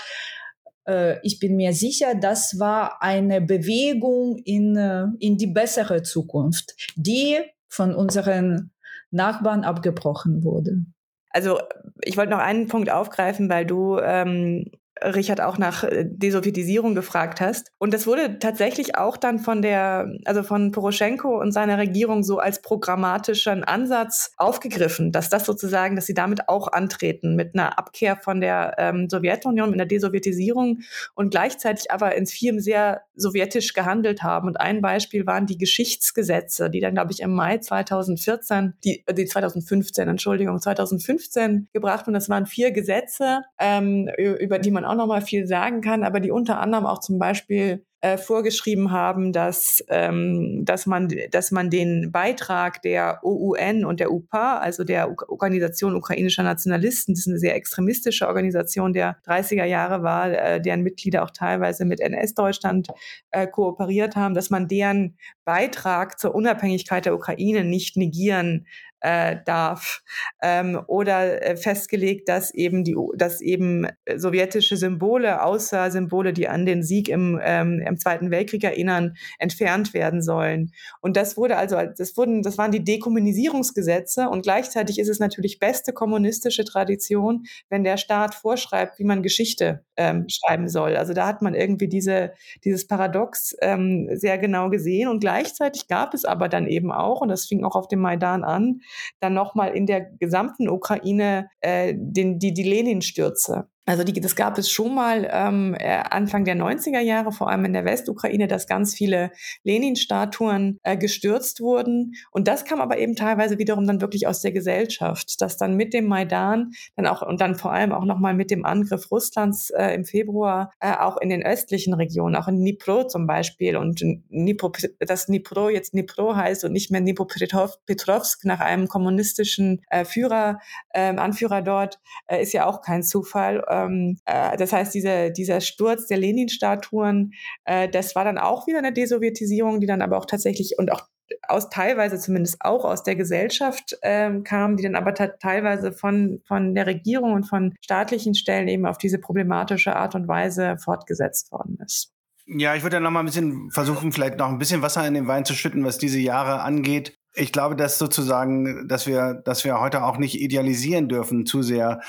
äh, ich bin mir sicher, das war eine Bewegung in, äh, in die bessere Zukunft, die von unseren Nachbarn abgebrochen wurde.
Also ich wollte noch einen Punkt aufgreifen, weil du ähm, Richard auch nach äh, Desowjetisierung gefragt hast. Und das wurde tatsächlich auch dann von der, also von Poroschenko und seiner Regierung so als programmatischen Ansatz aufgegriffen, dass das sozusagen, dass sie damit auch antreten mit einer Abkehr von der ähm, Sowjetunion, mit einer Desowjetisierung und gleichzeitig aber ins Film sehr sowjetisch gehandelt haben. Und ein Beispiel waren die Geschichtsgesetze, die dann, glaube ich, im Mai 2014, die, äh, die 2015, Entschuldigung, 2015 gebracht und das waren vier Gesetze, ähm, über die man auch nochmal viel sagen kann, aber die unter anderem auch zum Beispiel äh, vorgeschrieben haben, dass, ähm, dass, man, dass man den Beitrag der OUN und der UPA, also der U Organisation ukrainischer Nationalisten, das ist eine sehr extremistische Organisation der 30er Jahre war, äh, deren Mitglieder auch teilweise mit NS-Deutschland äh, kooperiert haben, dass man deren Beitrag zur Unabhängigkeit der Ukraine nicht negieren äh, darf ähm, oder äh, festgelegt, dass eben die, dass eben sowjetische Symbole außer Symbole, die an den Sieg im, ähm, im Zweiten Weltkrieg erinnern, entfernt werden sollen. Und das wurde also, das wurden, das waren die Dekommunisierungsgesetze und gleichzeitig ist es natürlich beste kommunistische Tradition, wenn der Staat vorschreibt, wie man Geschichte ähm, schreiben soll. Also da hat man irgendwie diese, dieses Paradox ähm, sehr genau gesehen und gleichzeitig gab es aber dann eben auch, und das fing auch auf dem Maidan an, dann nochmal in der gesamten Ukraine äh, den, die, die Lenin-Stürze. Also die, das gab es schon mal ähm, äh, Anfang der 90er Jahre, vor allem in der Westukraine, dass ganz viele Lenin-Statuen äh, gestürzt wurden. Und das kam aber eben teilweise wiederum dann wirklich aus der Gesellschaft, dass dann mit dem Maidan dann auch und dann vor allem auch nochmal mit dem Angriff Russlands äh, im Februar äh, auch in den östlichen Regionen, auch in Dnipro zum Beispiel und Dnipro, dass Dnipro jetzt Dnipro heißt und nicht mehr Dnipropetrovsk nach einem kommunistischen äh, Führer, äh, Anführer dort, äh, ist ja auch kein Zufall ähm, äh, das heißt, dieser, dieser Sturz der Lenin-Statuen, äh, das war dann auch wieder eine Desowjetisierung, die dann aber auch tatsächlich und auch aus teilweise zumindest auch aus der Gesellschaft ähm, kam, die dann aber teilweise von, von der Regierung und von staatlichen Stellen eben auf diese problematische Art und Weise fortgesetzt worden ist.
Ja, ich würde ja noch mal ein bisschen versuchen, vielleicht noch ein bisschen Wasser in den Wein zu schütten, was diese Jahre angeht. Ich glaube, dass sozusagen, dass wir, dass wir heute auch nicht idealisieren dürfen zu sehr.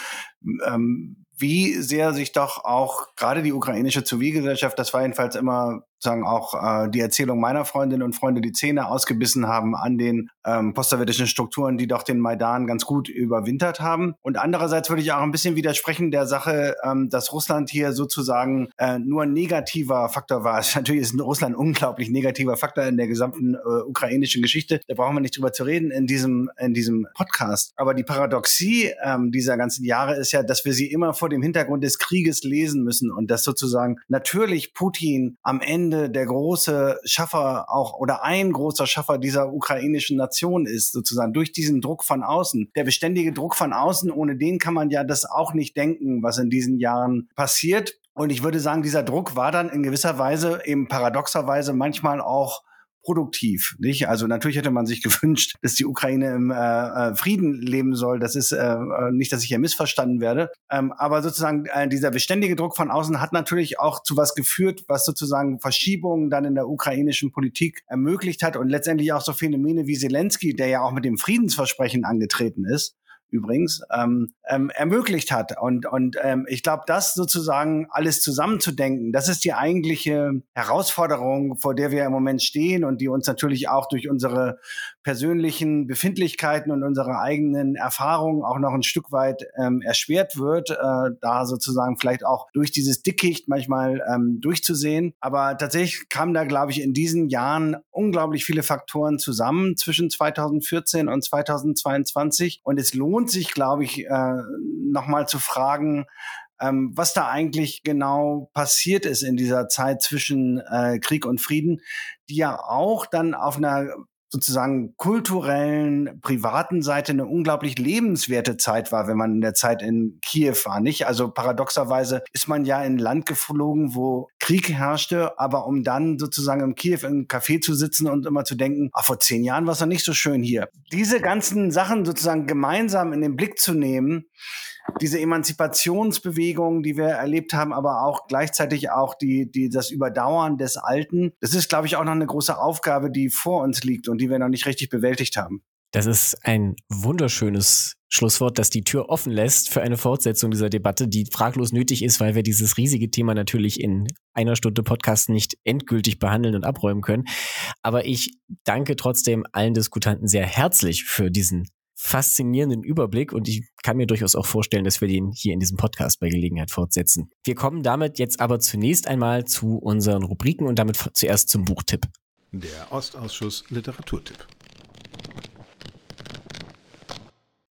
Ähm, wie sehr sich doch auch gerade die ukrainische Zivilgesellschaft, das war jedenfalls immer sagen auch äh, die Erzählung meiner Freundinnen und Freunde die Zähne ausgebissen haben an den ähm, postsowjetischen Strukturen, die doch den Maidan ganz gut überwintert haben. Und andererseits würde ich auch ein bisschen widersprechen der Sache, ähm, dass Russland hier sozusagen äh, nur ein negativer Faktor war. [LAUGHS] Natürlich ist Russland ein unglaublich negativer Faktor in der gesamten äh, ukrainischen Geschichte. Da brauchen wir nicht drüber zu reden in diesem, in diesem Podcast. Aber die Paradoxie ähm, dieser ganzen Jahre ist ja, dass wir sie immer vor dem Hintergrund des Krieges lesen müssen und dass sozusagen natürlich Putin am Ende Ende der große Schaffer auch oder ein großer Schaffer dieser ukrainischen Nation ist, sozusagen durch diesen Druck von außen. Der beständige Druck von außen, ohne den kann man ja das auch nicht denken, was in diesen Jahren passiert. Und ich würde sagen, dieser Druck war dann in gewisser Weise eben paradoxerweise manchmal auch produktiv. Nicht? Also natürlich hätte man sich [LAUGHS] gewünscht, dass die Ukraine im äh, äh, Frieden leben soll. Das ist äh, äh, nicht, dass ich hier missverstanden werde. Ähm, aber sozusagen äh, dieser beständige Druck von außen hat natürlich auch zu was geführt, was sozusagen Verschiebungen dann in der ukrainischen Politik ermöglicht hat und letztendlich auch so Phänomene wie Zelensky, der ja auch mit dem Friedensversprechen angetreten ist, übrigens, ähm, ähm, ermöglicht hat. Und, und ähm, ich glaube, das sozusagen alles zusammenzudenken, das ist die eigentliche Herausforderung, vor der wir im Moment stehen und die uns natürlich auch durch unsere persönlichen Befindlichkeiten und unsere eigenen Erfahrungen auch noch ein Stück weit ähm, erschwert wird, äh, da sozusagen vielleicht auch durch dieses Dickicht manchmal ähm, durchzusehen. Aber tatsächlich kamen da, glaube ich, in diesen Jahren unglaublich viele Faktoren zusammen zwischen 2014 und 2022. Und es lohnt sich, glaube ich, äh, nochmal zu fragen, ähm, was da eigentlich genau passiert ist in dieser Zeit zwischen äh, Krieg und Frieden, die ja auch dann auf einer sozusagen kulturellen, privaten Seite eine unglaublich lebenswerte Zeit war, wenn man in der Zeit in Kiew war, nicht? Also paradoxerweise ist man ja in ein Land geflogen, wo Krieg herrschte, aber um dann sozusagen im Kiew im Café zu sitzen und immer zu denken, ach, vor zehn Jahren war es doch nicht so schön hier. Diese ganzen Sachen sozusagen gemeinsam in den Blick zu nehmen, diese Emanzipationsbewegung, die wir erlebt haben, aber auch gleichzeitig auch die, die, das Überdauern des Alten. Das ist, glaube ich, auch noch eine große Aufgabe, die vor uns liegt und die wir noch nicht richtig bewältigt haben.
Das ist ein wunderschönes Schlusswort, das die Tür offen lässt für eine Fortsetzung dieser Debatte, die fraglos nötig ist, weil wir dieses riesige Thema natürlich in einer Stunde Podcast nicht endgültig behandeln und abräumen können. Aber ich danke trotzdem allen Diskutanten sehr herzlich für diesen faszinierenden Überblick und ich kann mir durchaus auch vorstellen, dass wir den hier in diesem Podcast bei Gelegenheit fortsetzen. Wir kommen damit jetzt aber zunächst einmal zu unseren Rubriken und damit zuerst zum Buchtipp.
Der Ostausschuss Literaturtipp.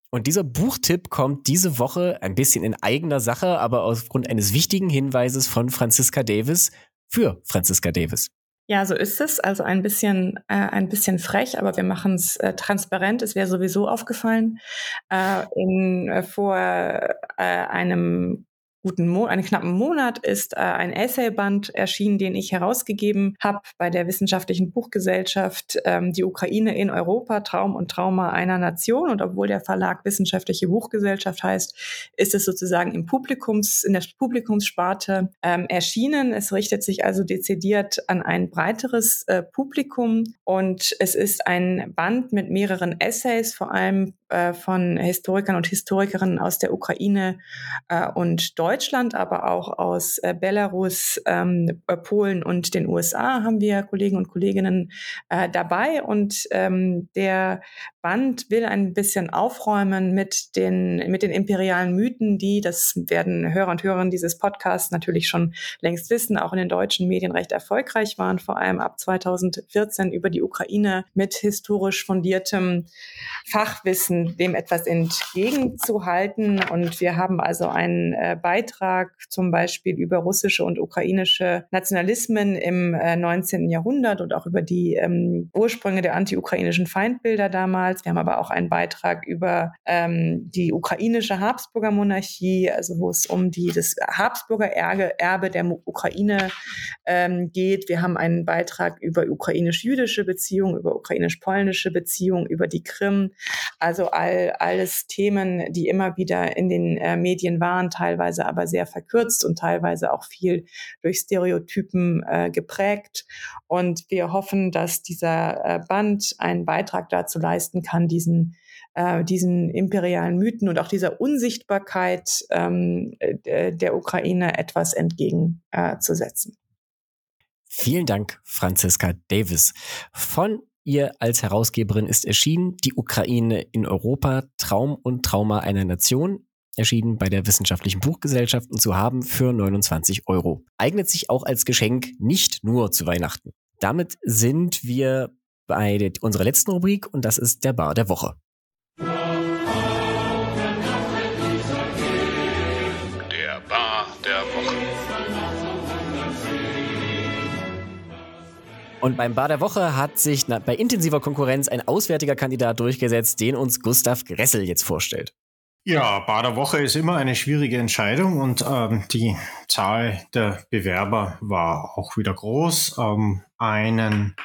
Und dieser Buchtipp kommt diese Woche ein bisschen in eigener Sache, aber aufgrund eines wichtigen Hinweises von Franziska Davis für Franziska Davis.
Ja, so ist es. Also ein bisschen, äh, ein bisschen frech, aber wir machen es äh, transparent. Es wäre sowieso aufgefallen. Äh, in, äh, vor äh, einem guten Mo einen knappen Monat ist äh, ein Essayband erschienen, den ich herausgegeben habe bei der Wissenschaftlichen Buchgesellschaft ähm, Die Ukraine in Europa, Traum und Trauma einer Nation. Und obwohl der Verlag Wissenschaftliche Buchgesellschaft heißt, ist es sozusagen im Publikums, in der Publikumssparte ähm, erschienen. Es richtet sich also dezidiert an ein breiteres äh, Publikum und es ist ein Band mit mehreren Essays, vor allem äh, von Historikern und Historikerinnen aus der Ukraine äh, und Deutschland, aber auch aus äh, Belarus, ähm, äh, Polen und den USA haben wir Kollegen und Kolleginnen äh, dabei. Und ähm, der Band will ein bisschen aufräumen mit den, mit den imperialen Mythen, die, das werden Hörer und Hörerinnen dieses Podcasts natürlich schon längst wissen, auch in den deutschen Medien recht erfolgreich waren, vor allem ab 2014 über die Ukraine mit historisch fundiertem Fachwissen dem etwas entgegenzuhalten. Und wir haben also einen äh, Beitrag zum Beispiel über russische und ukrainische Nationalismen im äh, 19. Jahrhundert und auch über die ähm, Ursprünge der anti-ukrainischen Feindbilder damals. Wir haben aber auch einen Beitrag über ähm, die ukrainische Habsburger Monarchie, also wo es um die, das Habsburger Erbe, Erbe der Ukraine ähm, geht. Wir haben einen Beitrag über ukrainisch-jüdische Beziehungen, über ukrainisch-polnische Beziehungen, über die Krim. Also all, alles Themen, die immer wieder in den äh, Medien waren, teilweise aber sehr verkürzt und teilweise auch viel durch Stereotypen äh, geprägt. Und wir hoffen, dass dieser äh, Band einen Beitrag dazu leisten kann, diesen äh, diesen imperialen Mythen und auch dieser Unsichtbarkeit ähm, der Ukraine etwas entgegenzusetzen. Äh,
Vielen Dank, Franziska Davis. Von Ihr als Herausgeberin ist erschienen Die Ukraine in Europa, Traum und Trauma einer Nation, erschienen bei der Wissenschaftlichen Buchgesellschaft und zu haben für 29 Euro. Eignet sich auch als Geschenk nicht nur zu Weihnachten. Damit sind wir bei der, unserer letzten Rubrik und das ist der Bar der Woche. Und beim Bar der Woche hat sich bei intensiver Konkurrenz ein auswärtiger Kandidat durchgesetzt, den uns Gustav Gressel jetzt vorstellt.
Ja, Bar der Woche ist immer eine schwierige Entscheidung und ähm, die Zahl der Bewerber war auch wieder groß. Ähm, einen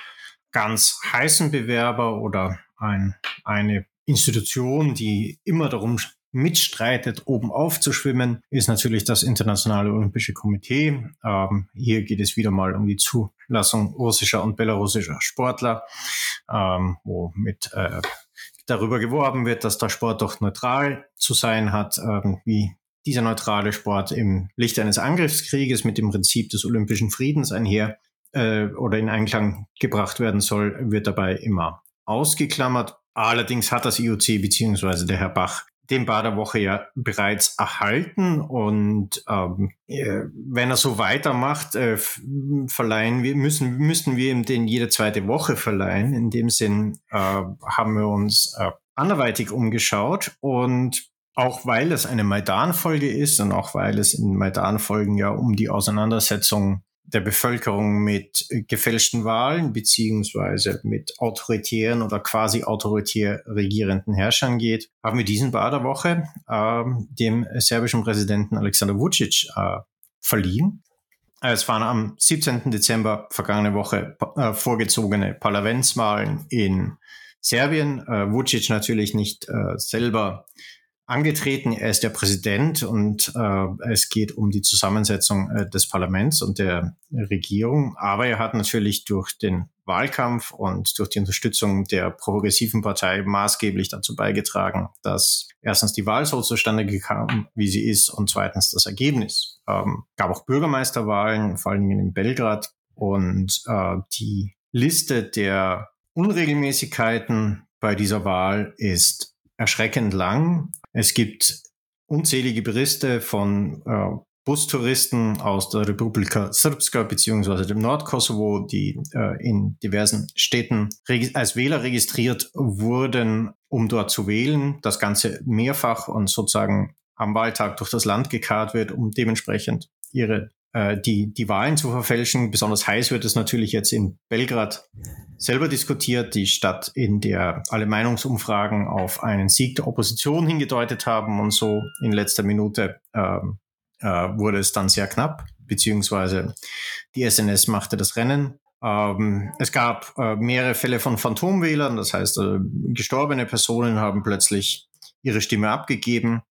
ganz heißen Bewerber oder ein, eine Institution, die immer darum mitstreitet, oben aufzuschwimmen, ist natürlich das Internationale Olympische Komitee. Ähm, hier geht es wieder mal um die Zulassung russischer und belarussischer Sportler, ähm, wo mit äh, darüber geworben wird, dass der Sport doch neutral zu sein hat, ähm, wie dieser neutrale Sport im Licht eines Angriffskrieges mit dem Prinzip des olympischen Friedens einher äh, oder in Einklang gebracht werden soll, wird dabei immer ausgeklammert. Allerdings hat das IOC beziehungsweise der Herr Bach den Baderwoche ja bereits erhalten und ähm, äh, wenn er so weitermacht, äh, verleihen wir müssen müssten wir ihm den jede zweite Woche verleihen. In dem Sinn äh, haben wir uns äh, anderweitig umgeschaut und auch weil es eine Maidan-Folge ist und auch weil es in Maidan-Folgen ja um die Auseinandersetzung der Bevölkerung mit gefälschten Wahlen beziehungsweise mit autoritären oder quasi autoritär regierenden Herrschern geht, haben wir diesen Baderwoche äh, dem serbischen Präsidenten Alexander Vucic äh, verliehen. Es waren am 17. Dezember vergangene Woche äh, vorgezogene Parlamentswahlen in Serbien. Äh, Vucic natürlich nicht äh, selber angetreten. Er ist der Präsident und äh, es geht um die Zusammensetzung äh, des Parlaments und der Regierung. Aber er hat natürlich durch den Wahlkampf und durch die Unterstützung der progressiven Partei maßgeblich dazu beigetragen, dass erstens die Wahl so zustande gekam, wie sie ist, und zweitens das Ergebnis. Ähm, gab auch Bürgermeisterwahlen, vor allen Dingen in Belgrad. Und äh, die Liste der Unregelmäßigkeiten bei dieser Wahl ist erschreckend lang. Es gibt unzählige Berichte von äh, Bustouristen aus der Republika Srpska beziehungsweise dem Nordkosovo, die äh, in diversen Städten als Wähler registriert wurden, um dort zu wählen. Das Ganze mehrfach und sozusagen am Wahltag durch das Land gekarrt wird, um dementsprechend ihre die, die Wahlen zu verfälschen. Besonders heiß wird es natürlich jetzt in Belgrad selber diskutiert, die Stadt, in der alle Meinungsumfragen auf einen Sieg der Opposition hingedeutet haben und so in letzter Minute ähm, äh, wurde es dann sehr knapp, beziehungsweise die SNS machte das Rennen. Ähm, es gab äh, mehrere Fälle von Phantomwählern, das heißt, äh, gestorbene Personen haben plötzlich ihre Stimme abgegeben.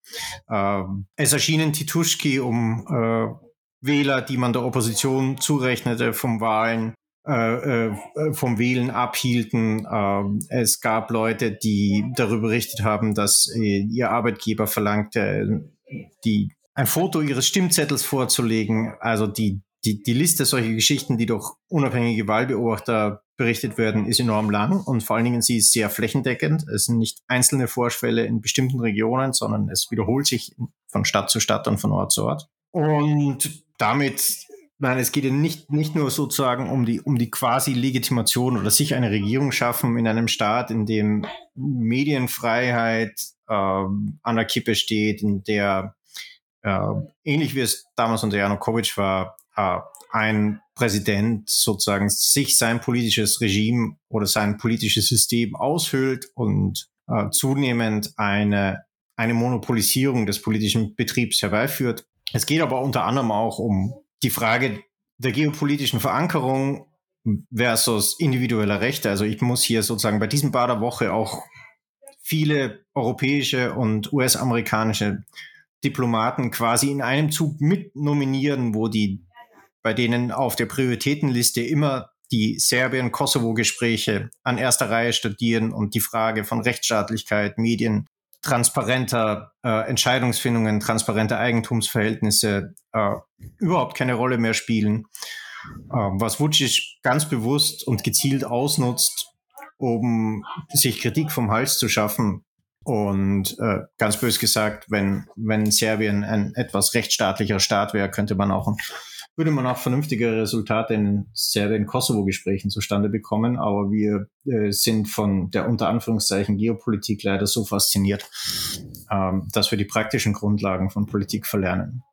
Äh, es erschienen Tituschki, um äh, Wähler, die man der Opposition zurechnete, vom Wahlen, äh, äh, vom Wählen abhielten. Äh, es gab Leute, die darüber berichtet haben, dass äh, ihr Arbeitgeber verlangte, die ein Foto ihres Stimmzettels vorzulegen. Also die, die, die Liste solcher Geschichten, die durch unabhängige Wahlbeobachter berichtet werden, ist enorm lang und vor allen Dingen sie ist sehr flächendeckend. Es sind nicht einzelne Vorschwelle in bestimmten Regionen, sondern es wiederholt sich von Stadt zu Stadt und von Ort zu Ort. Und damit, nein, es geht ja nicht, nicht nur sozusagen um die, um die quasi Legitimation oder sich eine Regierung schaffen in einem Staat, in dem Medienfreiheit äh, an der Kippe steht, in der äh, ähnlich wie es damals unter Janukowitsch war, äh, ein Präsident sozusagen sich sein politisches Regime oder sein politisches System aushöhlt und äh, zunehmend eine, eine Monopolisierung des politischen Betriebs herbeiführt. Es geht aber unter anderem auch um die Frage der geopolitischen Verankerung versus individueller Rechte. Also ich muss hier sozusagen bei diesem Baderwoche auch viele europäische und US-amerikanische Diplomaten quasi in einem Zug mit nominieren, wo die, bei denen auf der Prioritätenliste immer die Serbien-Kosovo-Gespräche an erster Reihe studieren und die Frage von Rechtsstaatlichkeit, Medien, transparenter äh, Entscheidungsfindungen, transparente Eigentumsverhältnisse äh, überhaupt keine Rolle mehr spielen. Äh, was Vucic ganz bewusst und gezielt ausnutzt, um sich Kritik vom Hals zu schaffen. Und äh, ganz bös gesagt, wenn, wenn Serbien ein etwas rechtsstaatlicher Staat wäre, könnte man auch würde man auch vernünftige Resultate in Serbien-Kosovo-Gesprächen zustande bekommen. Aber wir äh, sind von der unter Anführungszeichen Geopolitik leider so fasziniert, ähm, dass wir die praktischen Grundlagen von Politik verlernen.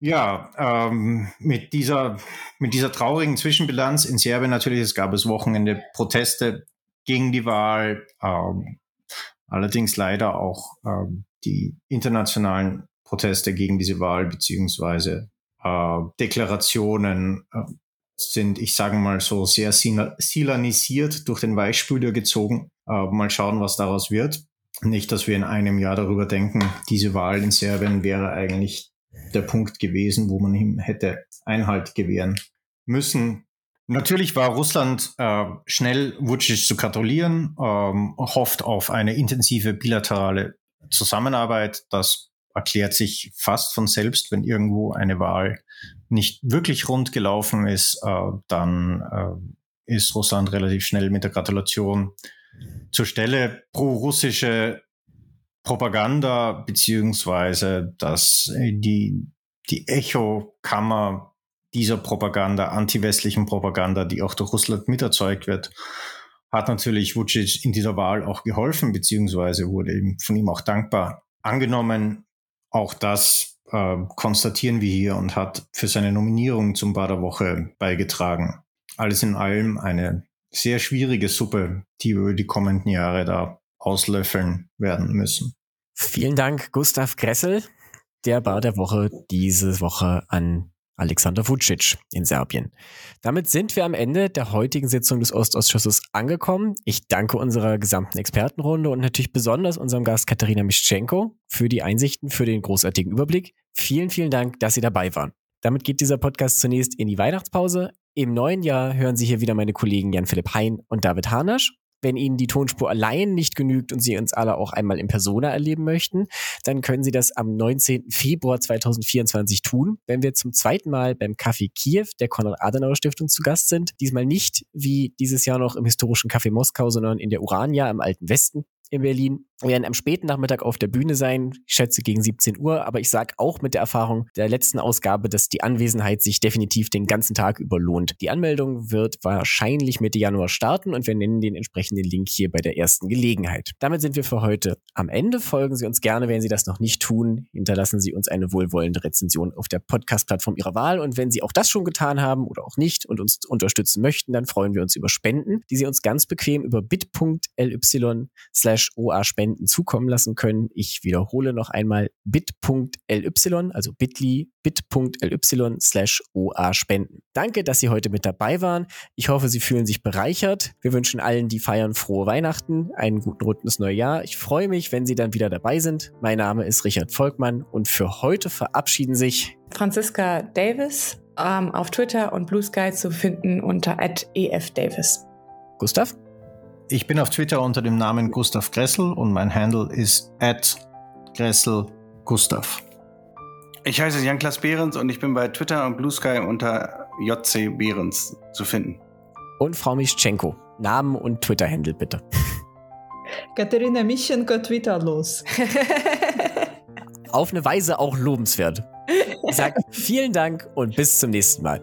Ja, ähm, mit dieser, mit dieser traurigen Zwischenbilanz in Serbien natürlich, es gab es Wochenende Proteste gegen die Wahl, ähm, allerdings leider auch ähm, die internationalen Proteste gegen diese Wahl beziehungsweise äh, Deklarationen äh, sind, ich sage mal so, sehr silanisiert durch den Weichspüler gezogen. Äh, mal schauen, was daraus wird. Nicht, dass wir in einem Jahr darüber denken, diese Wahl in Serbien wäre eigentlich der Punkt gewesen, wo man ihm hätte Einhalt gewähren müssen. Natürlich war Russland äh, schnell Vucic zu gratulieren, ähm, hofft auf eine intensive bilaterale Zusammenarbeit. Das erklärt sich fast von selbst, wenn irgendwo eine Wahl nicht wirklich rund gelaufen ist, äh, dann äh, ist Russland relativ schnell mit der Gratulation zur Stelle. Pro-russische Propaganda beziehungsweise dass die, die Echokammer dieser Propaganda, anti-westlichen Propaganda, die auch durch Russland miterzeugt wird, hat natürlich Vucic in dieser Wahl auch geholfen, beziehungsweise wurde ihm von ihm auch dankbar angenommen. Auch das äh, konstatieren wir hier und hat für seine Nominierung zum Bader Woche beigetragen. Alles in allem eine sehr schwierige Suppe, die wir über die kommenden Jahre da auslöffeln werden müssen.
Vielen Dank, Gustav Gressel, der Bader Woche diese Woche an Alexander Vucic in Serbien. Damit sind wir am Ende der heutigen Sitzung des Ostausschusses angekommen. Ich danke unserer gesamten Expertenrunde und natürlich besonders unserem Gast Katharina Mischenko für die Einsichten, für den großartigen Überblick. Vielen, vielen Dank, dass Sie dabei waren. Damit geht dieser Podcast zunächst in die Weihnachtspause. Im neuen Jahr hören Sie hier wieder meine Kollegen Jan-Philipp Hein und David Harnasch. Wenn Ihnen die Tonspur allein nicht genügt und Sie uns alle auch einmal in Persona erleben möchten, dann können Sie das am 19. Februar 2024 tun, wenn wir zum zweiten Mal beim Café Kiew der Konrad-Adenauer-Stiftung zu Gast sind. Diesmal nicht wie dieses Jahr noch im historischen Café Moskau, sondern in der Urania im Alten Westen in Berlin. Wir werden am späten Nachmittag auf der Bühne sein, ich schätze gegen 17 Uhr, aber ich sage auch mit der Erfahrung der letzten Ausgabe, dass die Anwesenheit sich definitiv den ganzen Tag über lohnt. Die Anmeldung wird wahrscheinlich Mitte Januar starten und wir nennen den entsprechenden Link hier bei der ersten Gelegenheit. Damit sind wir für heute am Ende. Folgen Sie uns gerne, wenn Sie das noch nicht tun. Hinterlassen Sie uns eine wohlwollende Rezension auf der Podcast-Plattform Ihrer Wahl und wenn Sie auch das schon getan haben oder auch nicht und uns unterstützen möchten, dann freuen wir uns über Spenden, die Sie uns ganz bequem über bit.ly slash oa spenden Spenden zukommen lassen können. Ich wiederhole noch einmal bit.ly, also bit.ly, bit.ly slash oa spenden. Danke, dass Sie heute mit dabei waren. Ich hoffe, Sie fühlen sich bereichert. Wir wünschen allen, die feiern, frohe Weihnachten, einen guten Rund ins neue Jahr. Ich freue mich, wenn Sie dann wieder dabei sind. Mein Name ist Richard Volkmann und für heute verabschieden sich
Franziska Davis ähm, auf Twitter und Blue Sky zu finden unter @efdavis.
Gustav?
Ich bin auf Twitter unter dem Namen Gustav Gressel und mein Handle ist at Gressel Gustav.
Ich heiße Jan-Klaas Behrens und ich bin bei Twitter und Blue Sky unter JC Behrens zu finden.
Und Frau Mischenko. Namen und Twitter-Handle bitte.
Katharina Mischenko Twitter los.
Auf eine Weise auch lobenswert. Ich sage [LAUGHS] vielen Dank und bis zum nächsten Mal.